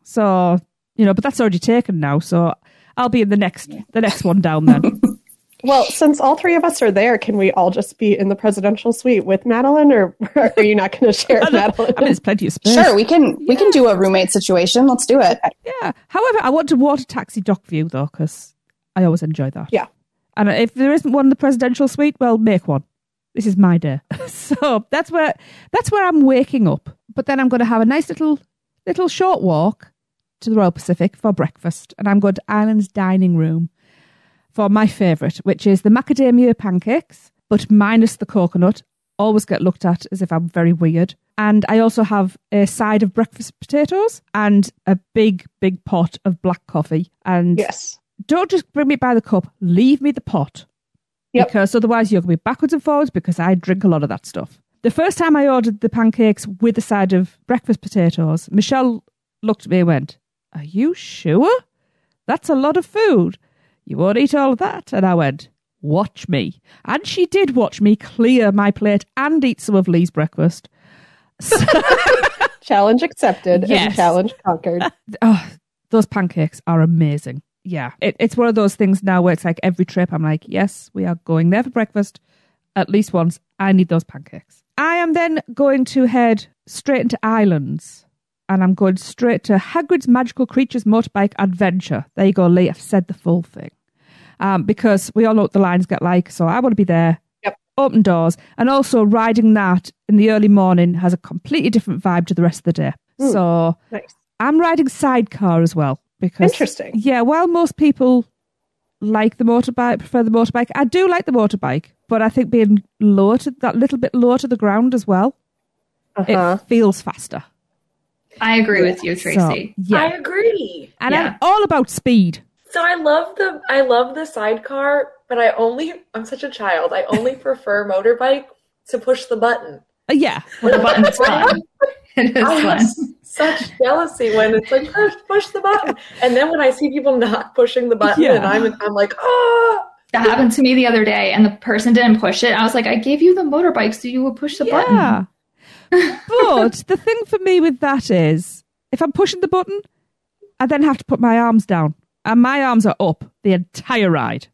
so you know, but that's already taken now. So I'll be in the next the next one down then. Well, since all three of us are there, can we all just be in the presidential suite with Madeline, or are you not going to share Madeline? I mean, there's plenty of space. Sure, we can we can do a roommate situation. Let's do it. Yeah. However, I want to water taxi dock view though, because I always enjoy that. Yeah. And if there isn't one in the presidential suite, well, make one. This is my day. so that's where that's where I'm waking up. But then I'm going to have a nice little little short walk to the Royal Pacific for breakfast, and I'm going to Island's dining room for my favourite, which is the macadamia pancakes, but minus the coconut. Always get looked at as if I'm very weird. And I also have a side of breakfast potatoes and a big, big pot of black coffee. And yes. don't just bring me by the cup, leave me the pot. Yep. Because otherwise you're going to be backwards and forwards because I drink a lot of that stuff. The first time I ordered the pancakes with a side of breakfast potatoes, Michelle looked at me and went, Are you sure? That's a lot of food. You won't eat all of that. And I went, Watch me. And she did watch me clear my plate and eat some of Lee's breakfast. So, Challenge accepted Yes. and challenge conquered. oh, those pancakes are amazing. Yeah, it, it's one of those things now where it's like every trip I'm like, yes, we are going there for breakfast at least once. I need those pancakes. I am then going to head straight into Islands and I'm going straight to Hagrid's Magical Creatures Motorbike Adventure. There you go, Lee. I've said the full thing. Um, because we all know what the lines get like, so I want to be there. Yep. Open doors. And also riding that in the early morning has a completely different vibe to the rest of the day. Hmm. So Nice. I'm riding sidecar as well because Interesting. Yeah, while most people like the motorbike, prefer the motorbike, I do like the motorbike, but I think being lower to that little bit lower to the ground as well, Uh-huh. it feels faster. I agree with you, So, Tracy. yeah, I agree. and I'm all about speed. So I love the I love the sidecar, but I only I'm such a child. I only prefer motorbike to push the button. Uh, yeah, when the button's fun. It is I have fun. such jealousy when it's like push, push the button, and then when I see people not pushing the button, Yeah. and I'm I'm like, oh, That happened to me the other day, and the person didn't push it. I was like, I gave you the motorbike so you would push the button. Yeah. but the thing for me with that is, if I'm pushing the button, I then have to put my arms down, and my arms are up the entire ride.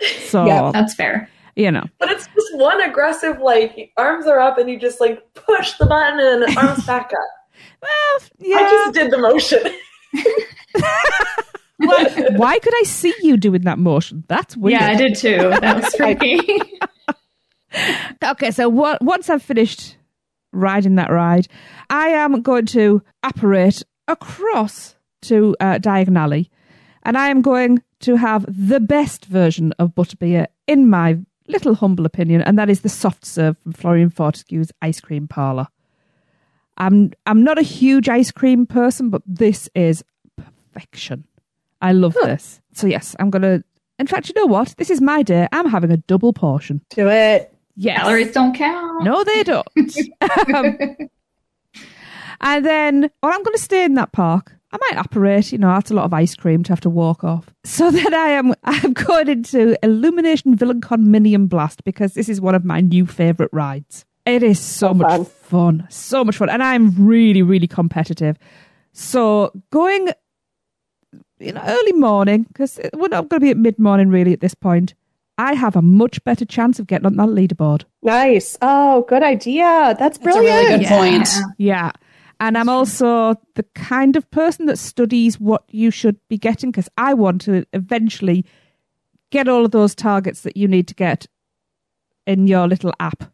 So Yeah. That's fair. you know, but it's just one aggressive like arms are up, and you just like push the button and arms back up. Well, yeah. I just did the motion. why, why could I see you doing that motion? That's weird. Yeah, I did too. That was freaky. Okay, so what, once I've finished riding that ride, I am going to apparate across to uh, Diagon Alley, and I am going to have the best version of butterbeer, in my little humble opinion, and that is the soft serve from Florian Fortescue's ice cream parlor. I'm I'm not a huge ice cream person, but this is perfection. I love this. So yes, I'm gonna. In fact, you know what? This is my day. I'm having a double portion. Do it. Yes. Calories don't count. No, they don't. um, and then, well, I'm going to stay in that park. I might apparate, you know, that's a lot of ice cream to have to walk off. So then I am I'm going into Illumination Villain Minion Blast because this is one of my new favourite rides. It is so So much fun. fun. So much fun. And I'm really, really competitive. So going you know, early morning, because we're not going to be at mid morning really at this point. I have a much better chance of getting on that leaderboard. Nice. Oh, good idea. That's That's a brilliant. really good point. Yeah. And I'm also the kind of person that studies what you should be getting because I want to eventually get all of those targets that you need to get in your little app.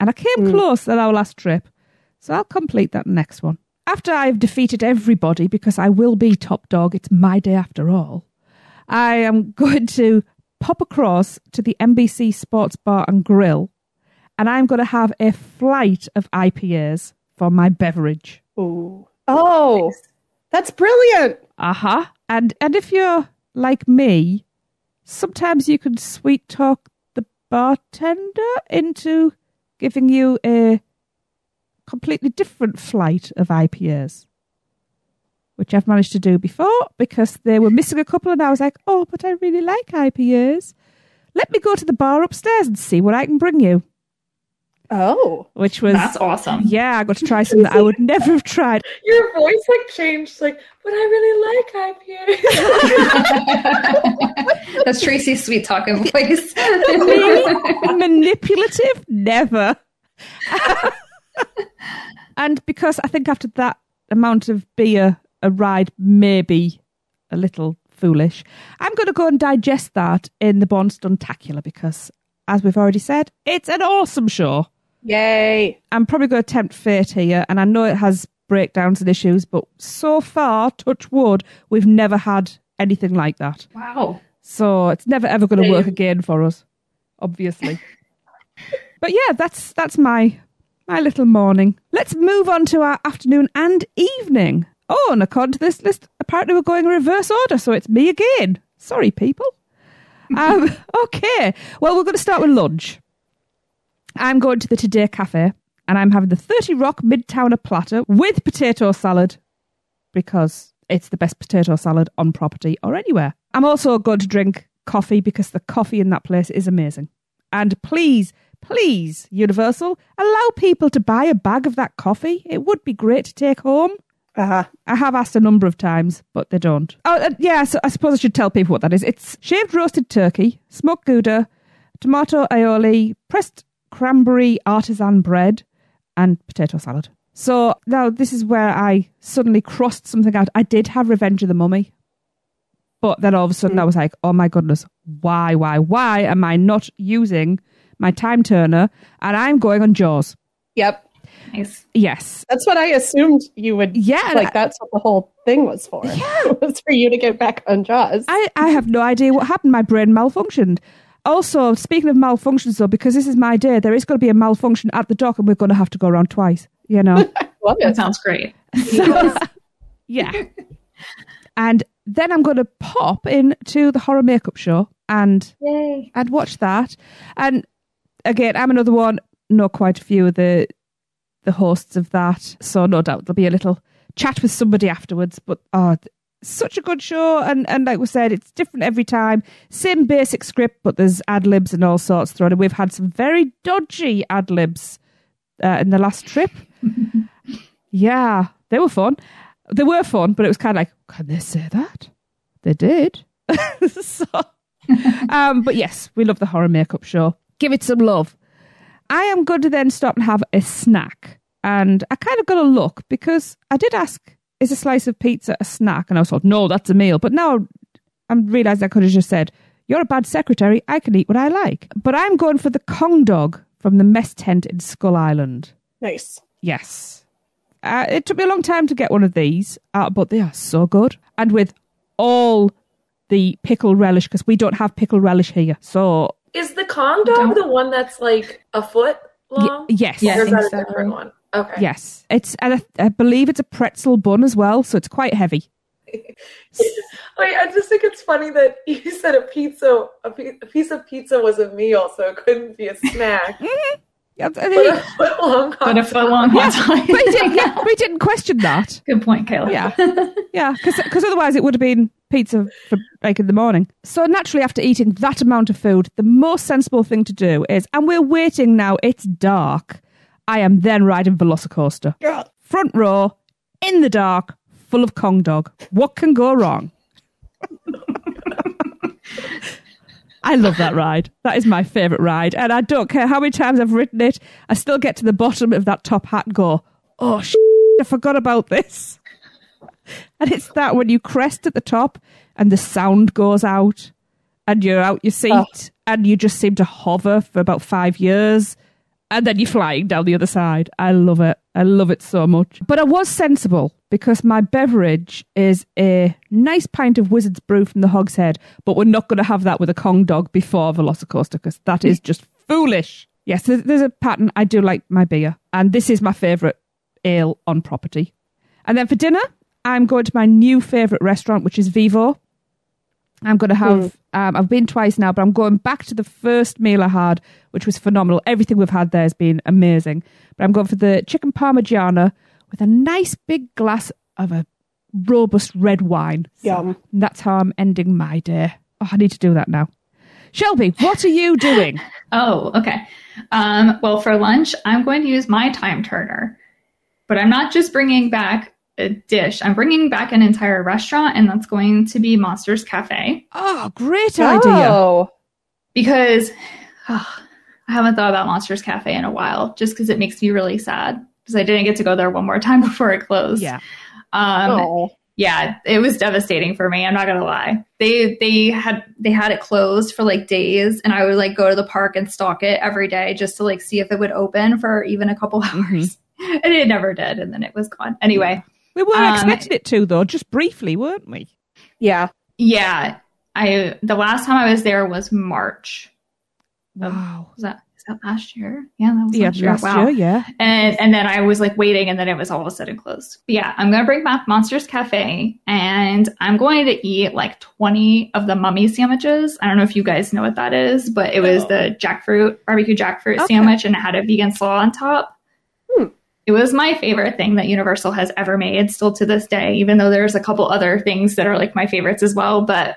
And I came Mm. close at our last trip. So I'll complete that next one. After I've defeated everybody, because I will be top dog, it's my day after all, I am going to pop across to the NBC Sports Bar and Grill and I'm going to have a flight of IPAs for my beverage. Ooh. Oh, that's brilliant. Uh huh. And and if you're like me, sometimes you can sweet talk the bartender into giving you a completely different flight of IPAs. Which I've managed to do before because they were missing a couple, and I was like, oh, but I really like IPAs. Let me go to the bar upstairs and see what I can bring you. Oh. Which was That's awesome. Yeah, I got to try something that I would never have tried. Your voice like changed, like, but I really like IPAs. That's Tracy's sweet talking voice. Manipulative? Never. and because I think after that amount of beer, a ride may be a little foolish, I'm going to go and digest that in the Bourne Stuntacular because, as we've already said, it's an awesome show. Yay. I'm probably going to tempt fate here, and I know it has breakdowns and issues, but so far, touch wood, we've never had anything like that. wow. So it's never ever going to work again for us, obviously. but yeah, that's that's my my little morning. Let's move on to our afternoon and evening. Oh, and according to this list, apparently we're going in reverse order, so it's me again. Sorry, people. um, okay, well we're going to start with lunch. I'm going to the Today Cafe, and I'm having the 30 Rock Midtowner platter with potato salad because it's the best potato salad on property or anywhere. I'm also going to drink coffee because the coffee in that place is amazing. And please, please, Universal, allow people to buy a bag of that coffee. It would be great to take home. Uh-huh. I have asked a number of times, but they don't. Oh, uh, yeah, so I suppose I should tell people what that is. It's shaved roasted turkey, smoked gouda, tomato aioli, pressed cranberry artisan bread, and potato salad. So now this is where I suddenly crossed something out. I did have Revenge of the Mummy, but then all of a sudden I was like, oh my goodness, why, why, why am I not using my time turner and I'm going on Jaws? Yep. Nice. Yes. That's what I assumed you would. Yeah. Like that's what the whole thing was for. Yeah. It was for you to get back on Jaws. I, I have no idea what happened. My brain malfunctioned. Also, speaking of malfunctions, though, because this is my day, there is going to be a malfunction at the dock, and we're going to have to go around twice. You know, Love That it. sounds great. So- yeah. And then I'm going to pop into the horror makeup show and Yay. and watch that. And again, I'm another one. Know quite a few of the the hosts of that, so no doubt there'll be a little chat with somebody afterwards. But oh, such a good show, and and like we said, it's different every time. Same basic script, but there's ad libs and all sorts thrown. And we've had some very dodgy ad libs uh, in the last trip. yeah, they were fun. They were fun, but it was kind of like, can they say that? They did. so, um, but yes, we love the horror makeup show. Give it some love. I am going to then stop and have a snack and I kind of got a look because I did ask, "Is a slice of pizza a snack?" And I was told, "No, that's a meal." But now I'm realizing I could have just said, "You're a bad secretary. I can eat what I like." But I'm going for the Kong dog from the mess tent in Skull Island. Nice. Yes. Uh, it took me a long time to get one of these, uh, but they are so good. And with all the pickle relish, because we don't have pickle relish here. So, Is the Kong dog Don't- the one that's like a foot y- long? yes. Yeah, or is that a so. different one? Okay. Yes. It's, and I, I believe it's a pretzel bun as well, so it's quite heavy. Wait, I just think it's funny that you said a pizza, a, pe- a piece of pizza was a meal, so it couldn't be a snack. Mm-hmm. Yeah, but think- a foot long But a foot long hot dog. we, did, yeah, we didn't question that. Good point, Kayla. Yeah. Yeah, because otherwise it would have been pizza for like in the morning. So naturally, after eating that amount of food, the most sensible thing to do is, and we're waiting now. It's dark. I am then riding Velocicoaster, front row, in the dark, full of Kong dog. What can go wrong? I love that ride. That is my favourite ride. And I don't care how many times I've ridden it, I still get to the bottom of that top hat and go, oh, sh- I forgot about this. And it's that when you crest at the top and the sound goes out and you're out your oh. seat and you just seem to hover for about five years and then you're flying down the other side. I love it. I love it so much. But I was sensible because my beverage is a nice pint of Wizard's Brew from the Hogshead, but we're not going to have that with a Kong dog before Velocicoaster because that is just foolish. Yes, there's a pattern. I do like my beer, and this is my favourite ale on property. And then for dinner, I'm going to my new favourite restaurant, which is Vivo. I'm going to have, um, I've been twice now, but I'm going back to the first meal I had, which was phenomenal. Everything we've had there has been amazing. But I'm going for the chicken parmigiana with a nice big glass of a robust red wine. Yum. And that's how I'm ending my day. Oh, I need to do that now. Shelby, what are you doing? Oh, okay. Um, well, for lunch, I'm going to use my time turner, but I'm not just bringing back a dish. I'm bringing back an entire restaurant, and that's going to be Monsters Cafe Oh, great idea. Oh, because ah, I haven't thought about Monsters Cafe in a while, just because it makes me really sad because I didn't get to go there one more time before it closed. Yeah. Um, oh. yeah it was devastating for me i'm not gonna lie they they had they had it closed for like days and i would like go to the park and stalk it every day just to like see if it would open for even a couple hours and it never did and then it was gone anyway We weren't Um, expecting it to, though, just briefly, weren't we? Yeah. yeah i the last time i was there was march Um, Wow. was that is that last year yeah that was Yeah, last year last wow year, yeah. and and then I was like waiting, and then it was all of a sudden closed. But yeah, I'm gonna bring back Monsters Cafe, and I'm going to eat like 20 of the mummy sandwiches. I don't know if you guys know what that is, but it was No. the jackfruit barbecue jackfruit Okay. sandwich, and it had a vegan slaw on top. Hmm. It was my favorite thing that Universal has ever made, still to this day. Even though there's a couple other things that are like my favorites as well, but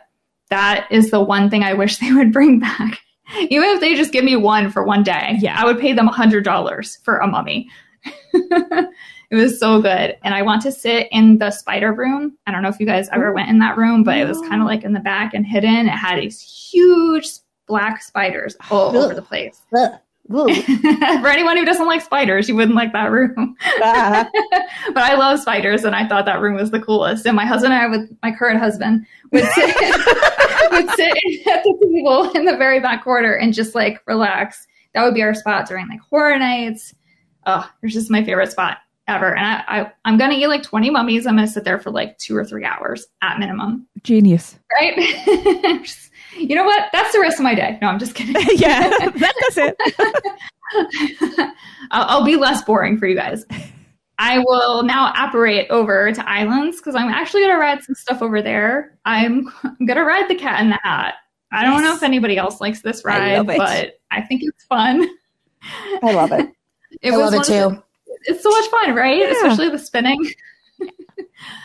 that is the one thing I wish they would bring back. Even if they just give me one for one day, Yeah. I would pay them $100 for a mummy. it was so good. And I want to sit in the spider room. I don't know if you guys ever went in that room, but it was kind of like in the back and hidden. It had these huge black spiders all over the place. Ugh. Ooh. for anyone who doesn't like spiders, you wouldn't like that room. Ah. but I love spiders, and I thought that room was the coolest. And my husband and I, with my current husband, would sit, would sit at the table in the very back corner and just like relax. That would be our spot during like horror nights. Oh, it's just my favorite spot ever. And I, I I'm gonna eat like 20 mummies. I'm gonna sit there for like two or three hours at minimum, Genius. right? You know what? That's the rest of my day. No, I'm just kidding. yeah, that, that's it. I'll, I'll be less boring for you guys. I will now apparate over to islands because I'm actually going to ride some stuff over there. I'm, I'm going to ride the cat in the hat. I don't know if anybody else likes this ride, it. but I think it's fun. I love it. It I love it of the- too. it's so much fun, right? Yeah. Especially the spinning.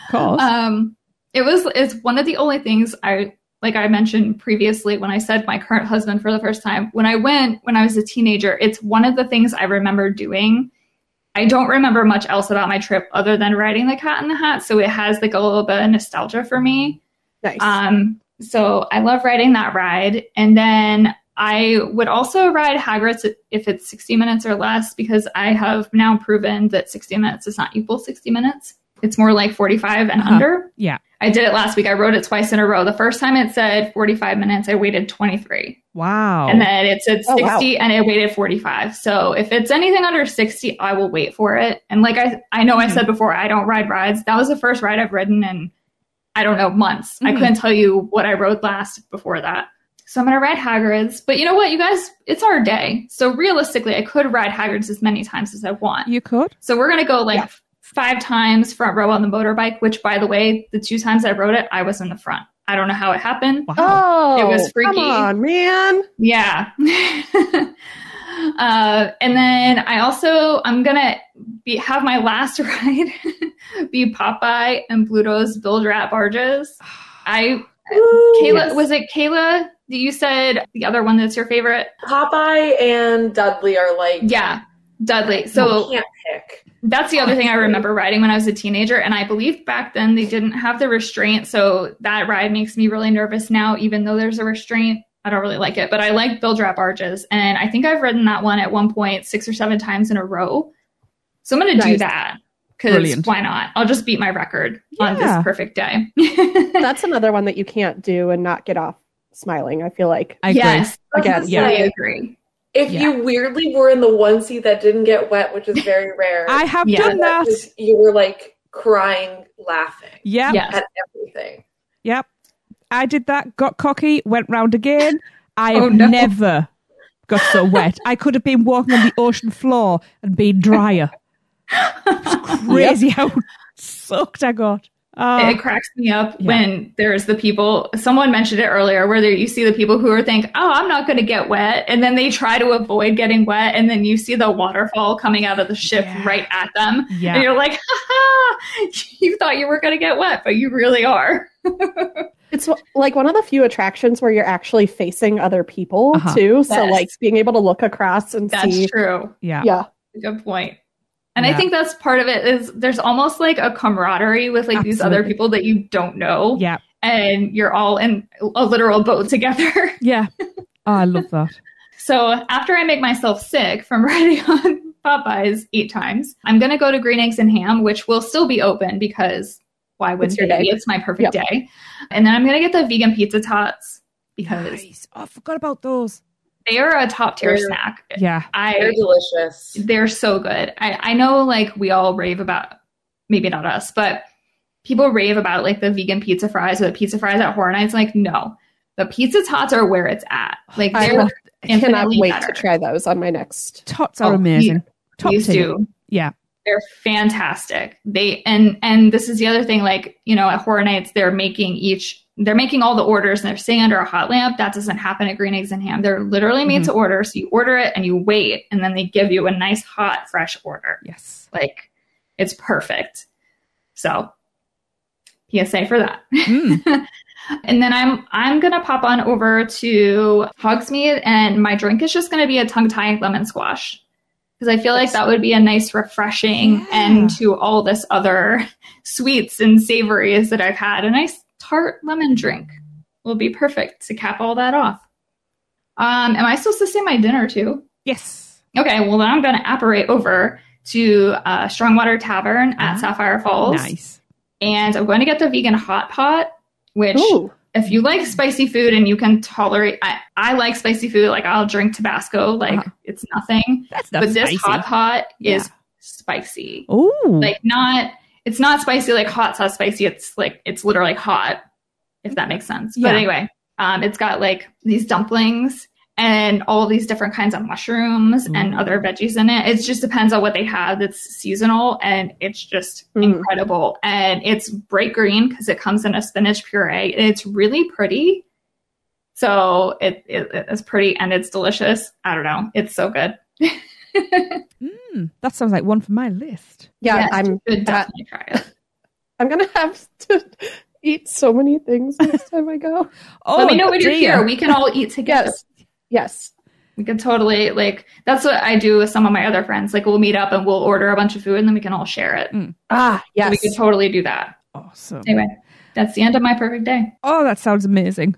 Course. Um, it was it's one of the only things I like I mentioned previously when I said my current husband for the first time. When I went when I was a teenager, it's one of the things I remember doing. I don't remember much else about my trip other than riding the cat in the hat, so it has like a little bit of nostalgia for me. Nice. Um, so I love riding that ride. And then I would also ride Hagrid's if it's 60 minutes or less because I have now proven that 60 minutes does not equal 60 minutes. It's more like 45 and Uh-huh. under. Yeah. I did it last week. I rode it twice in a row. The first time it said 45 minutes, I waited 23. Wow. And then it said Oh, 60 wow. and I waited 45. So if it's anything under 60, I will wait for it. And like I I know I Mhm. said before, I don't ride rides. That was the first ride I've ridden in I don't know, months. I Mhm. couldn't tell you what I rode last before that. So I'm gonna ride Hagrid's. But you know what, you guys, it's our day. So realistically, I could ride Hagrid's as many times as I want. you could. So we're gonna go like Yeah. Five times front row on the motorbike, which by the way, the two times I rode it, I was in the front. I don't know how it happened. Wow. Oh, It was freaky. Come on, man. Yeah. uh, and then I also I'm gonna be have my last ride be Popeye and Bluto's Bilge-Rat barges. I Ooh, Kayla yes. was it Kayla? that You said the other one that's your favorite. Popeye and Dudley are like Yeah, Dudley. you So can't pick. That's the other thing I remember riding when I was a teenager, and I believe back then they didn't have the restraint, so that ride makes me really nervous now. Even though there's a restraint, I don't really like it, but I like Bilge-Rat Barges. and I think I've ridden that one at one point six or seven times in a row. So I'm gonna do that because why not? I'll just beat my record on this perfect day. That's another one that you can't do and not get off smiling. I feel like. I agree. yes, Again, yeah, I agree. If Yeah. you weirdly were in the onesie that didn't get wet, which is very rare, I have Yeah. done that. was- you were like crying, laughing yeah, Yes. at everything. Yep. I did that, got cocky, went round again. I Oh, have no. never got so wet. I could have been walking on the ocean floor and been drier. It's crazy how soaked I got. Oh, it cracks me up Yeah. when there's the people someone mentioned it earlier where there, you see the people who are think oh i'm not going to get wet and then they try to avoid getting wet and then you see the waterfall coming out of the ship Yeah. right at them yeah. and you're like ha ha you thought you were going to get wet but you really are It's like one of the few attractions where you're actually facing other people Uh-huh. too. So like being able to look across and that's see. That's true yeah. Yeah. good point and i think that's part of it is there's almost like a camaraderie with like these other people that you don't know Yeah. and you're all in a literal boat together Yeah. Oh, I love that. So after I make myself sick from riding on Popeyes eight times, I'm going to go to Green Eggs and Ham, which will still be open because why would It's your they? day. It's my perfect day. And then I'm going to get the vegan pizza tots because Nice. Oh, I forgot about those. They are a top tier snack. Yeah. They're delicious. they're so good. I I know like we all rave about maybe not us, but people rave about like the vegan pizza fries or the pizza fries at Horror Nights. Like no, the pizza tots are where it's at. Like I they're love- I cannot infinitely wait better. to try those on my next. Tots oh, are Oh, amazing. Top Please tier. do. Yeah. they're fantastic. They and and this is the other thing. Like you know, at Horror Nights, they're making each they're making all the orders and they're staying under a hot lamp. That doesn't happen at Green Eggs and Ham. They're literally made to order. So you order it and you wait, and then they give you a nice hot fresh order. Yes. Like it's perfect. So PSA for that. Mm. And then I'm I'm gonna pop on over to Hogsmeade, and my drink is just gonna be a tongue tie lemon squash because I feel like that would be a nice refreshing Yeah. end to all this other sweets and savories that I've had. A nice tart lemon drink will be perfect to cap all that off. Um, am I supposed to say my dinner too? Yes. Okay, well then I'm gonna apparate over to uh, Strongwater Tavern at Ah, Sapphire Falls, Nice. and I'm going to get the vegan hot pot, which Ooh, if you like spicy food and you can tolerate I, I like spicy food like i'll drink tabasco like Uh-huh. it's nothing That's not but this spicy. hot pot is Yeah. spicy Oh. like not it's not spicy like hot sauce spicy it's like it's literally hot if that makes sense. Yeah. but anyway um it's got like these dumplings and all these different kinds of mushrooms and other veggies in it. It just depends on what they have it's seasonal and it's just Mm. incredible. And it's bright green because it comes in a spinach puree it's really pretty. So it, it it's pretty and it's delicious. I don't know. It's so good Mm, that sounds like one for my list. yeah. Yes, I'm. you should that- definitely try it I'm gonna have to eat so many things next time I go. Oh, let me know when you're here we can all eat together Yes. Yes. We can totally like that's what I do with some of my other friends. Like we'll meet up and we'll order a bunch of food and then we can all share it. Ah, So yes. we could totally do that. Awesome. Anyway, that's the end of my perfect day. Oh, that sounds amazing.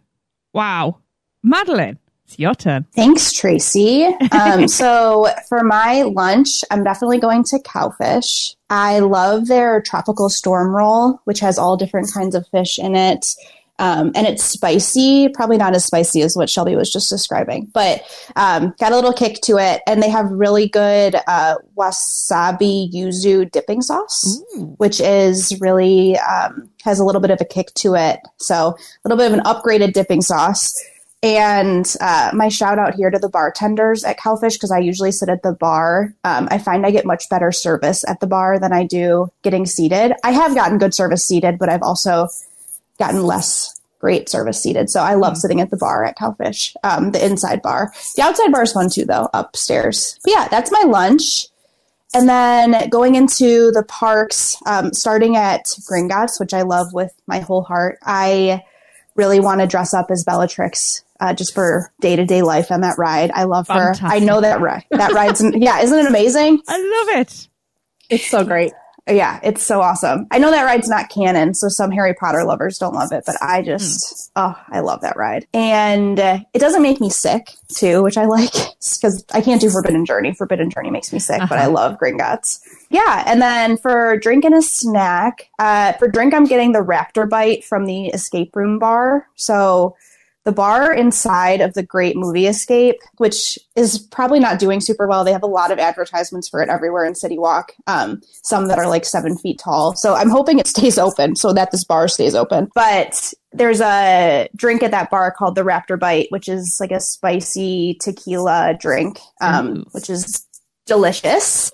Wow. Madeline, It's your turn. Thanks, Tracy. Um, so for my lunch, I'm definitely going to Cowfish. I love their tropical storm roll, which has all different kinds of fish in it. Um, and it's spicy, probably not as spicy as what Shelby was just describing, but um, got a little kick to it. And they have really good uh, wasabi yuzu dipping sauce, which is really um, has a little bit of a kick to it. So a little bit of an upgraded dipping sauce. And uh, my shout out here to the bartenders at Cowfish because I usually sit at the bar. Um, I find I get much better service at the bar than I do getting seated. I have gotten good service seated, but I've also gotten less great service seated. So I love sitting at the bar at Cowfish, um, the inside bar. The outside bar is fun too, though, upstairs. But yeah, that's my lunch. And then going into the parks, um, starting at Gringotts, which I love with my whole heart. I really want to dress up as Bellatrix uh, just for day to day life on that ride. I love her. Fantastic. I know that ride. That ride's yeah, isn't it amazing? I love it. It's so great. Yeah, it's so awesome. I know that ride's not canon, so some Harry Potter lovers don't love it, but I just, oh, I love that ride. And uh, it doesn't make me sick, too, which I like, because I can't do Forbidden Journey. Forbidden Journey makes me sick, but I love Gringotts. Yeah, and then for drink and a snack, uh, for drink, I'm getting the Raptor Bite from the Escape Room bar. So the bar inside of the Great Movie Escape, which is probably not doing super well. They have a lot of advertisements for it everywhere in City Walk, um, some that are like seven feet tall. So I'm hoping it stays open so that this bar stays open. But there's a drink at that bar called the Raptor Bite, which is like a spicy tequila drink, um, which is delicious.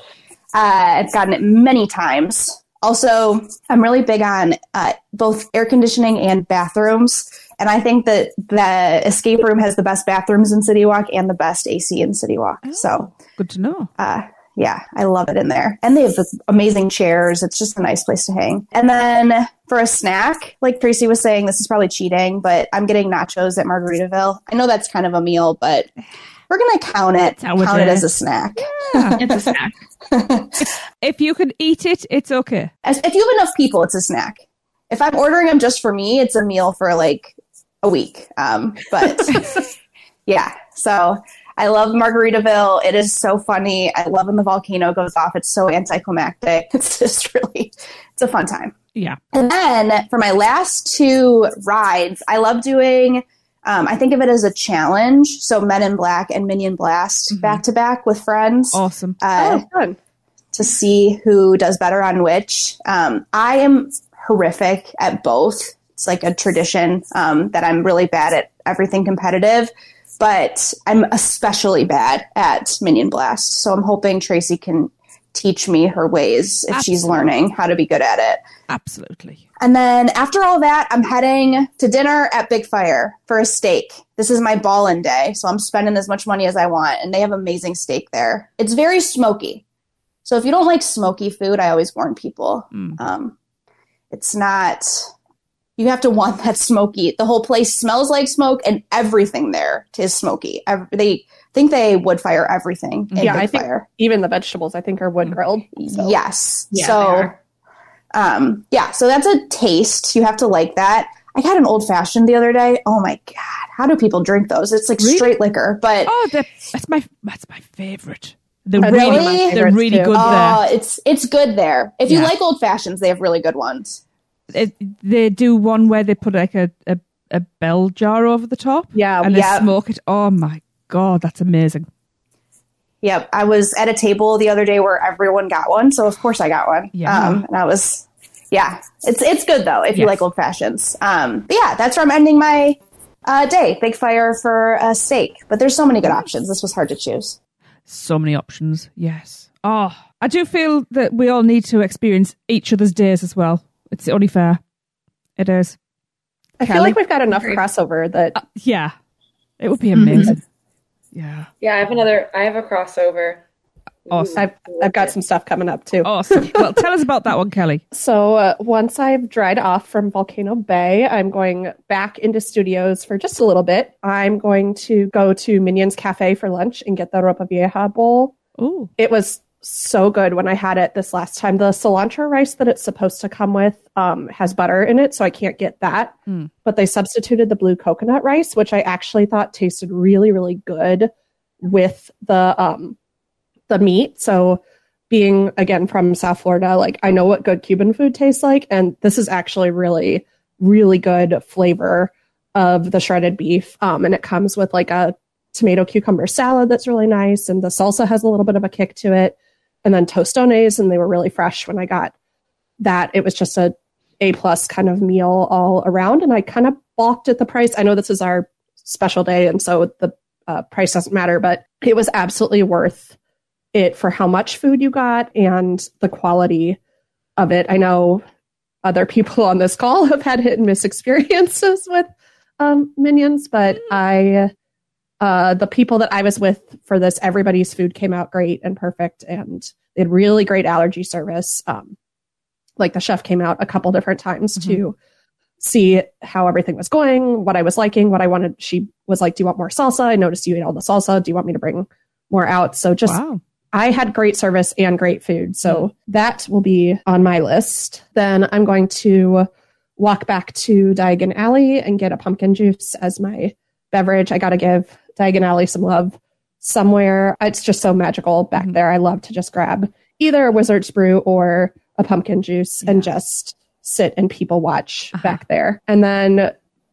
Uh, I've gotten it many times. Also, I'm really big on uh, both air conditioning and bathrooms. And I think that the escape room has the best bathrooms in City Walk and the best AC in City Walk. So, Good to know. uh, yeah, I love it in there. And they have the amazing chairs. It's just a nice place to hang. And then for a snack, like Tracy was saying, this is probably cheating, but I'm getting nachos at Margaritaville. I know that's kind of a meal, but we're going to count it, it count it is. as a snack. It's a snack. If you can eat it, it's okay. As, if you have enough people, it's a snack. If I'm ordering them just for me, it's a meal for like a week. Um, but yeah, so I love Margaritaville. It is so funny. I love when the volcano goes off. It's so anticlimactic. It's just really, it's a fun time. Yeah. And then for my last two rides, I love doing. Um, I think of it as a challenge. So Men in Black and Minion Blast back to back with friends Awesome. uh, oh, fun. to see who does better on which. Um, I am horrific at both. It's like a tradition um, that I'm really bad at everything competitive, but I'm especially bad at Minion Blast. So I'm hoping Tracy can teach me her ways if she's learning how to be good at it. Absolutely. And then after all that, I'm heading to dinner at Big Fire for a steak. This is my ball-in day, so I'm spending as much money as I want, and they have amazing steak there. It's very smoky. So if you don't like smoky food, I always warn people. Mm. Um, it's not. You have to want that smoky. The whole place smells like smoke, and everything there is smoky. Ev- They think they would fire everything in Yeah, Big I think- Fire. Even the vegetables, I think, are wood grilled. So. Yes. Yeah, so, um, yeah, so that's a taste. You have to like that. I had an old fashioned the other day. Oh my god, how do people drink those? It's like Really? straight liquor, but Oh, they're- that's my that's my favorite. They're That's really, one of my they're really too. good uh, it's it's good there. If you like old fashions, they have really good ones. It, they do one where they put like a, a, a bell jar over the top. Yeah, and they yeah. smoke it. Oh my god, that's amazing. Yep, I was at a table the other day where everyone got one, so of course I got one. Yeah. um, and I was, yeah, it's it's good though if you like old fashions. Um, but yeah, that's where I'm ending my uh, day. Big fire for a steak, but there's so many good options. This was hard to choose. So many options. Yes. Oh, I do feel that we all need to experience each other's days as well. It's only fair. It is. I feel like we've got enough crossover that Yeah. It would be amazing. Yeah. Yeah, I have another. I have a crossover. Awesome. I've I've got some stuff coming up too. Awesome. well, tell us about that one, Kelly. So uh, once I've dried off from Volcano Bay, I'm going back into studios for just a little bit. I'm going to go to Minions Cafe for lunch and get the Ropa Vieja bowl. Oh, It was so good when I had it this last time. The cilantro rice that it's supposed to come with um, has butter in it, so I can't get that. Mm. But they substituted the blue coconut rice, which I actually thought tasted really, really good with the um, the meat. So being again from South Florida, like I know what good Cuban food tastes like, and this is actually really, really good flavor of the shredded beef. Um, and it comes with like a tomato cucumber salad that's really nice, and the salsa has a little bit of a kick to it. And then tostones, and they were really fresh when I got that. It was just a A plus kind of meal all around, and I kind of balked at the price. I know this is our special day, and so the uh, price doesn't matter, but it was absolutely worth it for how much food you got and the quality of it. I know other people on this call have had hit and miss experiences with um, minions, but I, uh, the people that I was with for this, everybody's food came out great and perfect, and they had really great allergy service. Um, like the chef came out a couple different times Mhm. to see how everything was going, what I was liking, what I wanted. She was like, "Do you want more salsa? I noticed you ate all the salsa. Do you want me to bring more out?" So just wow. I had great service and great food. So that will be on my list. Then I'm going to walk back to Diagon Alley and get a pumpkin juice as my beverage. I got to give Diagon Alley some love somewhere. It's just so magical back Mhm. there. I love to just grab either a Wizard's Brew or a pumpkin juice and just sit and people watch Uh-huh. back there. And then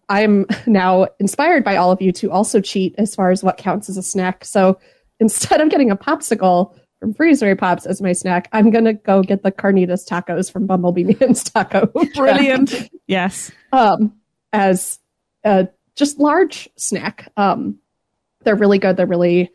I'm now inspired by all of you to also cheat as far as what counts as a snack. So instead of getting a popsicle from Freeze Ray Pops as my snack, I'm going to go get the carnitas tacos from Bumblebee Man's Taco. Brilliant. yes. Um, as a just large snack. Um, they're really good. They're really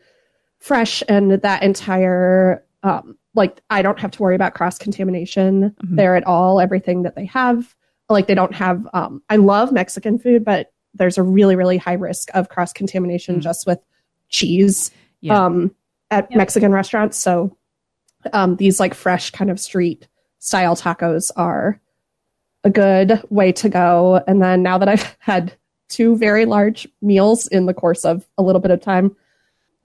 fresh. And that entire, um, like, I don't have to worry about cross contamination Mhm. there at all. Everything that they have, like, they don't have, um, I love Mexican food, but there's a really, really high risk of cross contamination Mm. just with cheese Yeah. um, at Yep. Mexican restaurants. So um, these like fresh kind of street style tacos are a good way to go. And then now that I've had two very large meals in the course of a little bit of time,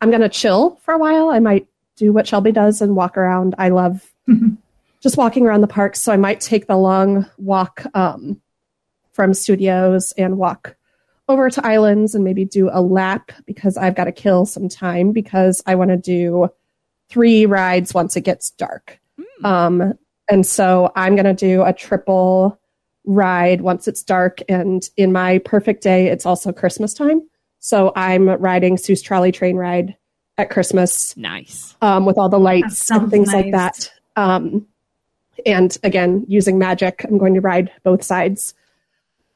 I'm going to chill for a while. I might do what Shelby does and walk around. I love just walking around the park. So I might take the long walk um, from studios and walk over to islands and maybe do a lap because I've got to kill some time because I want to do three rides once it gets dark. Um, and so I'm going to do a triple ride once it's dark. And in my perfect day, it's also Christmas time. So I'm riding Seuss Trolley Train Ride at Christmas Nice. um, with all the lights and things like that. Um, and again, using magic, I'm going to ride both sides,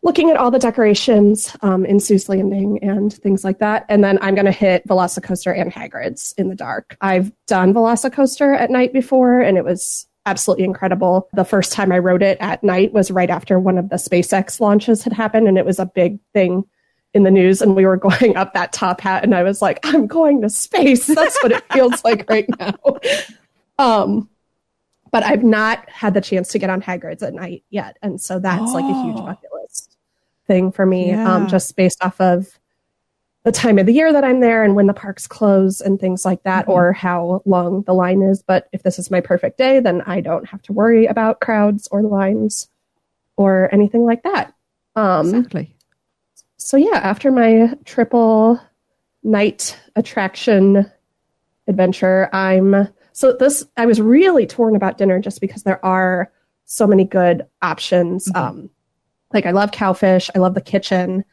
looking at all the decorations um, in Seuss Landing and things like that. And then I'm going to hit Velocicoaster and Hagrid's in the dark. I've done Velocicoaster at night before, and it was absolutely incredible. The first time I rode it at night was right after one of the SpaceX launches had happened, and it was a big thing in the news and we were going up that top hat and I was like, I'm going to space. That's what it feels like right now. Um, but I've not had the chance to get on Hagrid's at night yet. And so that's like a huge Oh. bucket list thing for me, Yeah. um, just based off of the time of the year that I'm there and when the parks close and things like that, Mhm. or how long the line is. But if this is my perfect day, then I don't have to worry about crowds or lines or anything like that. Um, exactly. so yeah, after my triple night attraction adventure, I'm so this I was really torn about dinner just because there are so many good options. Mhm. Um like I love cowfish, I love the kitchen,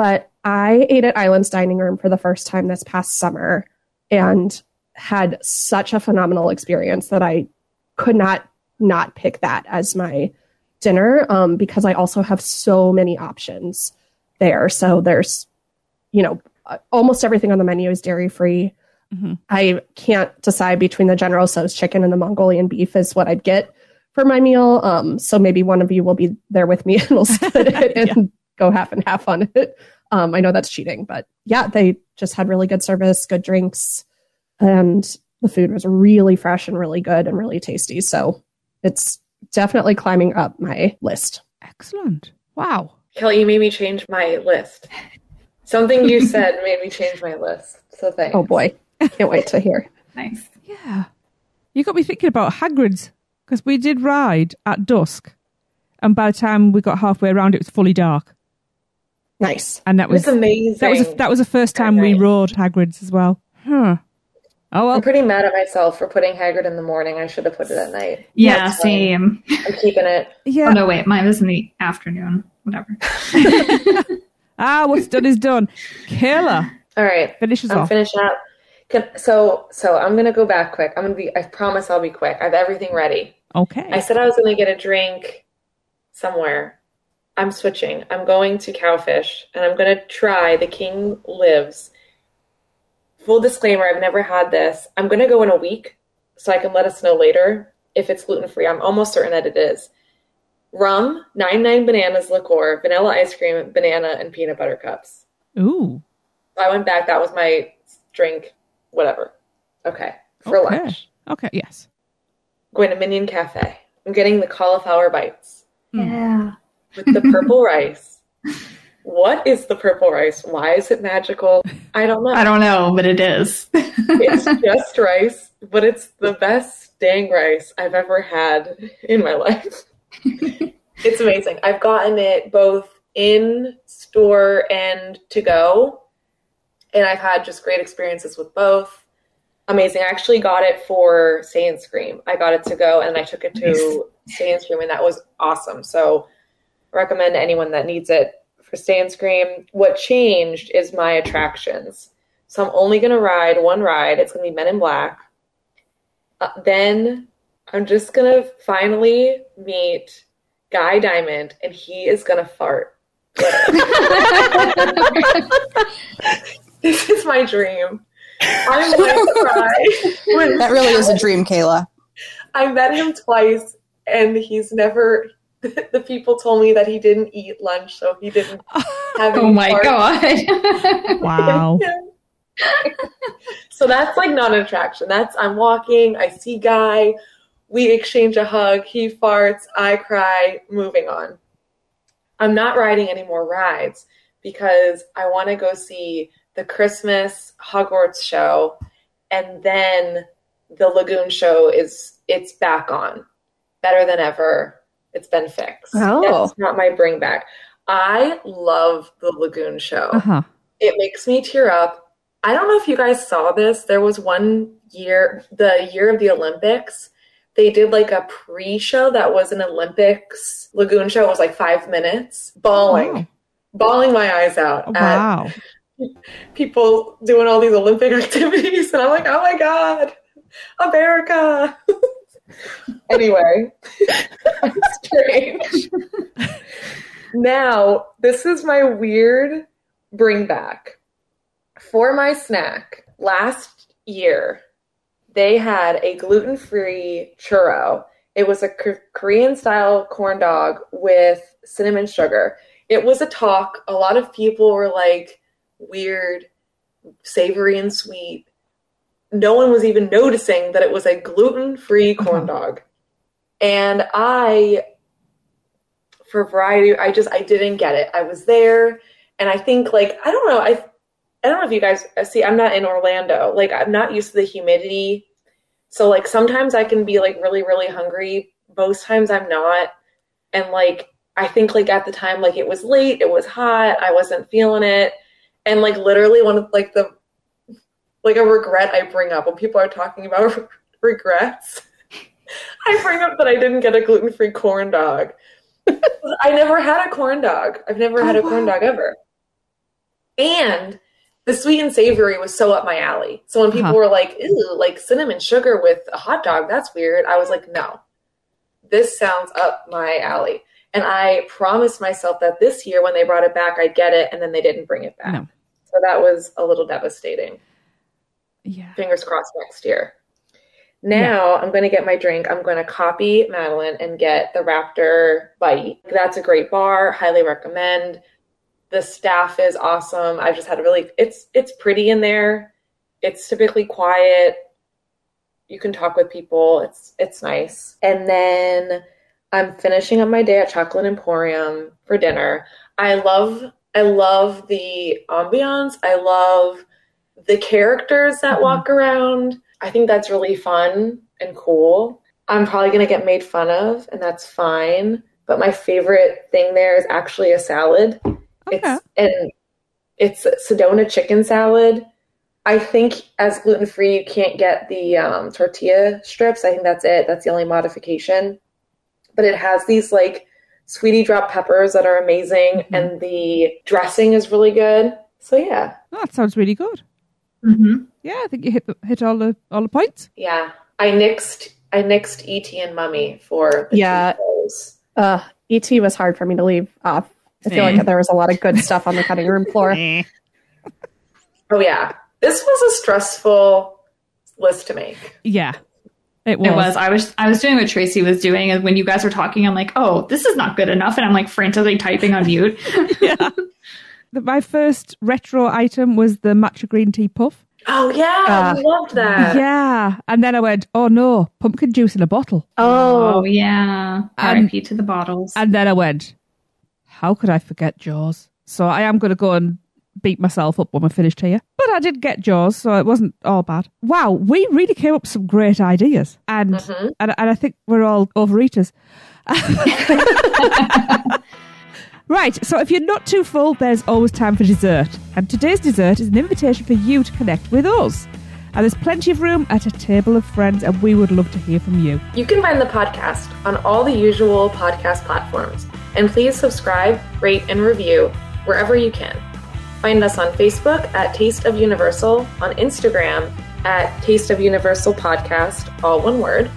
but I ate at Islands Dining Room for the first time this past summer and had such a phenomenal experience that I could not not pick that as my dinner um, because I also have so many options there. So there's, you know, uh, almost everything on the menu is dairy free. Mhm. I can't decide between the General Tso's chicken and the Mongolian beef is what I'd get for my meal. Um, so maybe one of you will be there with me and we'll split it and. Go half and half on it. Um, I know that's cheating, but yeah, they just had really good service, good drinks, and the food was really fresh and really good and really tasty. So it's definitely climbing up my list. Excellent. Wow. Kelly, you made me change my list. Something you said made me change my list. So thanks. Oh boy, can't wait to hear. Nice. Yeah. You got me thinking about Hagrid's because we did ride at dusk, and by the time we got halfway around, it was fully dark, Nice. and that was It's amazing. that was that was the first time we Right. rode Hagrid's as well. Huh. Oh I'm pretty mad at myself for putting Hagrid in the morning. I should have put it at night. Yeah, That's fine. same. I'm keeping it. Yeah. Oh no, wait, mine was in the afternoon. Whatever. Ah, what's done is done. Kayla All right. finishes I'm off. finishing up. Can, so, so I'm gonna go back quick. I'm gonna be. I promise I'll be quick. I have everything ready. Okay. I said I was gonna get a drink somewhere. I'm switching. I'm going to Cowfish, and I'm gonna try the King Lives. Full disclaimer: I've never had this. I'm gonna go in a week, so I can let us know later if it's gluten free. I'm almost certain that it is. Rum, nine nine bananas liqueur, vanilla ice cream, banana, and peanut butter cups. Ooh. I went back. That was my drink. Whatever. Okay. For Okay. lunch. Okay. Yes. Going to Minion Cafe. I'm getting the cauliflower bites Yeah. With the purple rice. What is the purple rice? Why is it magical? I don't know. I don't know, but it is. It's just rice, but it's the best dang rice I've ever had in my life. it's amazing. I've gotten it both in store and to go, and I've had just great experiences with both. Amazing. I actually got it for Stay and Scream. I got it to go, and I took it to Stay and Scream, and that was awesome. So, recommend anyone that needs it for Stay and Scream. What changed is my attractions. So I'm only going to ride one ride. It's going to be Men in Black. Uh, then I'm just going to finally meet Guy Diamond, and he is going to fart. this is my dream. I'm going to cry. That really is a dream, Kayla. I met him twice, and he's never. The people told me that he didn't eat lunch, so he didn't have. oh my farts. god. Wow. so that's like not an attraction. That's I'm walking, I see guy, we exchange a hug, he farts, I cry, moving on. I'm not riding any more rides because I want to go see the Christmas Hogwarts show and then the Lagoon show is it's back on. Better than ever. It's been fixed. Oh. That's not my bring back. I love the Lagoon show Uh huh. it makes me tear up. I don't know if you guys saw this. There was one year, the year of the Olympics, they did like a pre show that was an Olympics Lagoon show. It was like five minutes, bawling, Wow. bawling my eyes out at Wow. people doing all these Olympic activities. And I'm like, oh my God, America. anyway, strange. now, this is my weird bring back. For my snack, last year, they had a gluten free churro. It was a Korean style corn dog with cinnamon sugar. It was a talk. A lot of people were like, weird, savory, and sweet. No one was even noticing that it was a gluten free uh-huh. corn dog. And I, for variety, I just, I didn't get it. I was there, and I think, like, I don't know, I, I don't know if you guys uh, see, I'm not in Orlando. Like, I'm not used to the humidity. So, like, sometimes I can be, like, really, really hungry. Most times I'm not. And, like, I think, like, at the time, like, it was late, it was hot, I wasn't feeling it. And, like, literally, one of, like, the, like, a regret I bring up when people are talking about regrets. I bring up that I didn't get a gluten free corn dog. I never had a corn dog. I've never had Oh, a corn wow. dog ever. And the sweet and savory was so up my alley. So when people Uh-huh. were like, "Ooh, like cinnamon sugar with a hot dog, that's weird. I was like, no, this sounds up my alley. And I promised myself that this year when they brought it back, I'd get it. And then they didn't bring it back. No. So that was a little devastating. Yeah. Fingers crossed next year. Now I'm going to get my drink. I'm going to copy Madeline and get the Raptor Bite. That's a great bar. Highly recommend. The staff is awesome. I've just had a really it's it's pretty in there. It's typically quiet. You can talk with people. It's it's nice. And then I'm finishing up my day at Chocolate Emporium for dinner. I love I love the ambiance. I love the characters that Mhm. walk around. I think that's really fun. and cool. I'm probably going to get made fun of, and that's fine. But my favorite thing there is actually a salad. Okay. It's and it's Sedona chicken salad. I think as gluten free, you can't get the um, tortilla strips. I think that's it. That's the only modification. But it has these like sweetie drop peppers that are amazing, Mhm. and the dressing is really good. So yeah, Oh, that sounds really good. Mm-hmm. Yeah, I think you hit the, hit all the all the points. yeah. I nixed I nixed ET and Mummy for the Yeah. two shows. Uh, ET was hard for me to leave off. I feel like there was a lot of good stuff on the cutting room floor. Oh yeah, this was a stressful list to make. Yeah, it was. It was. I was. I was doing what Tracy was doing, and when you guys were talking, I'm like, "Oh, this is not good enough," and I'm like frantically typing on mute. yeah. The- My first retro item was the matcha green tea puff. Oh yeah, Uh, I loved that. yeah, and then I went, "Oh no, pumpkin juice in a bottle." Oh Oh, yeah. R.I.P. to the bottles. And then I went, "How could I forget Jaws?" So I am going to go and beat myself up when we're finished here. But I did get Jaws, so it wasn't all bad. Wow, we really came up with some great ideas, and Mhm. and, and I think we're all overeaters. right, so if you're not too full, there's always time for dessert. And today's dessert is an invitation for you to connect with us. And there's plenty of room at a table of friends, and we would love to hear from you. You can find the podcast on all the usual podcast platforms. And please subscribe, rate, and review wherever you can. Find us on Facebook at Taste of Universal, on Instagram at Taste of Universal Podcast, all one word,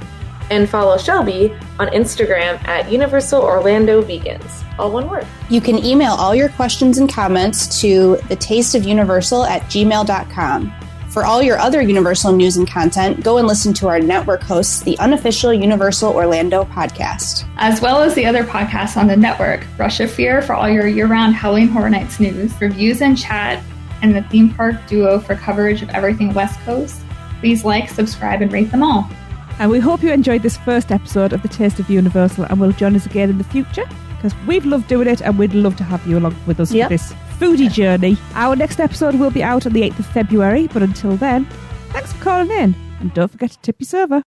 and follow Shelby on Instagram at Universal Orlando Vegans, all one word. You can email all your questions and comments to the taste of universal at gmail.com. For all your other Universal news and content, go and listen to our network hosts, the unofficial Universal Orlando podcast. as well as the other podcasts on the network Rush of Fear for all your year round Halloween Horror Nights news, reviews and chat, and the theme park duo for coverage of everything West Coast. Please like, subscribe, and rate them all. And we hope you enjoyed this first episode of The Taste of Universal and will join us again in the future because we've loved doing it and we'd love to have you along with us Yep. for this foodie journey. Our next episode will be out on the 8th of February, but until then, thanks for calling in and don't forget to tip your server.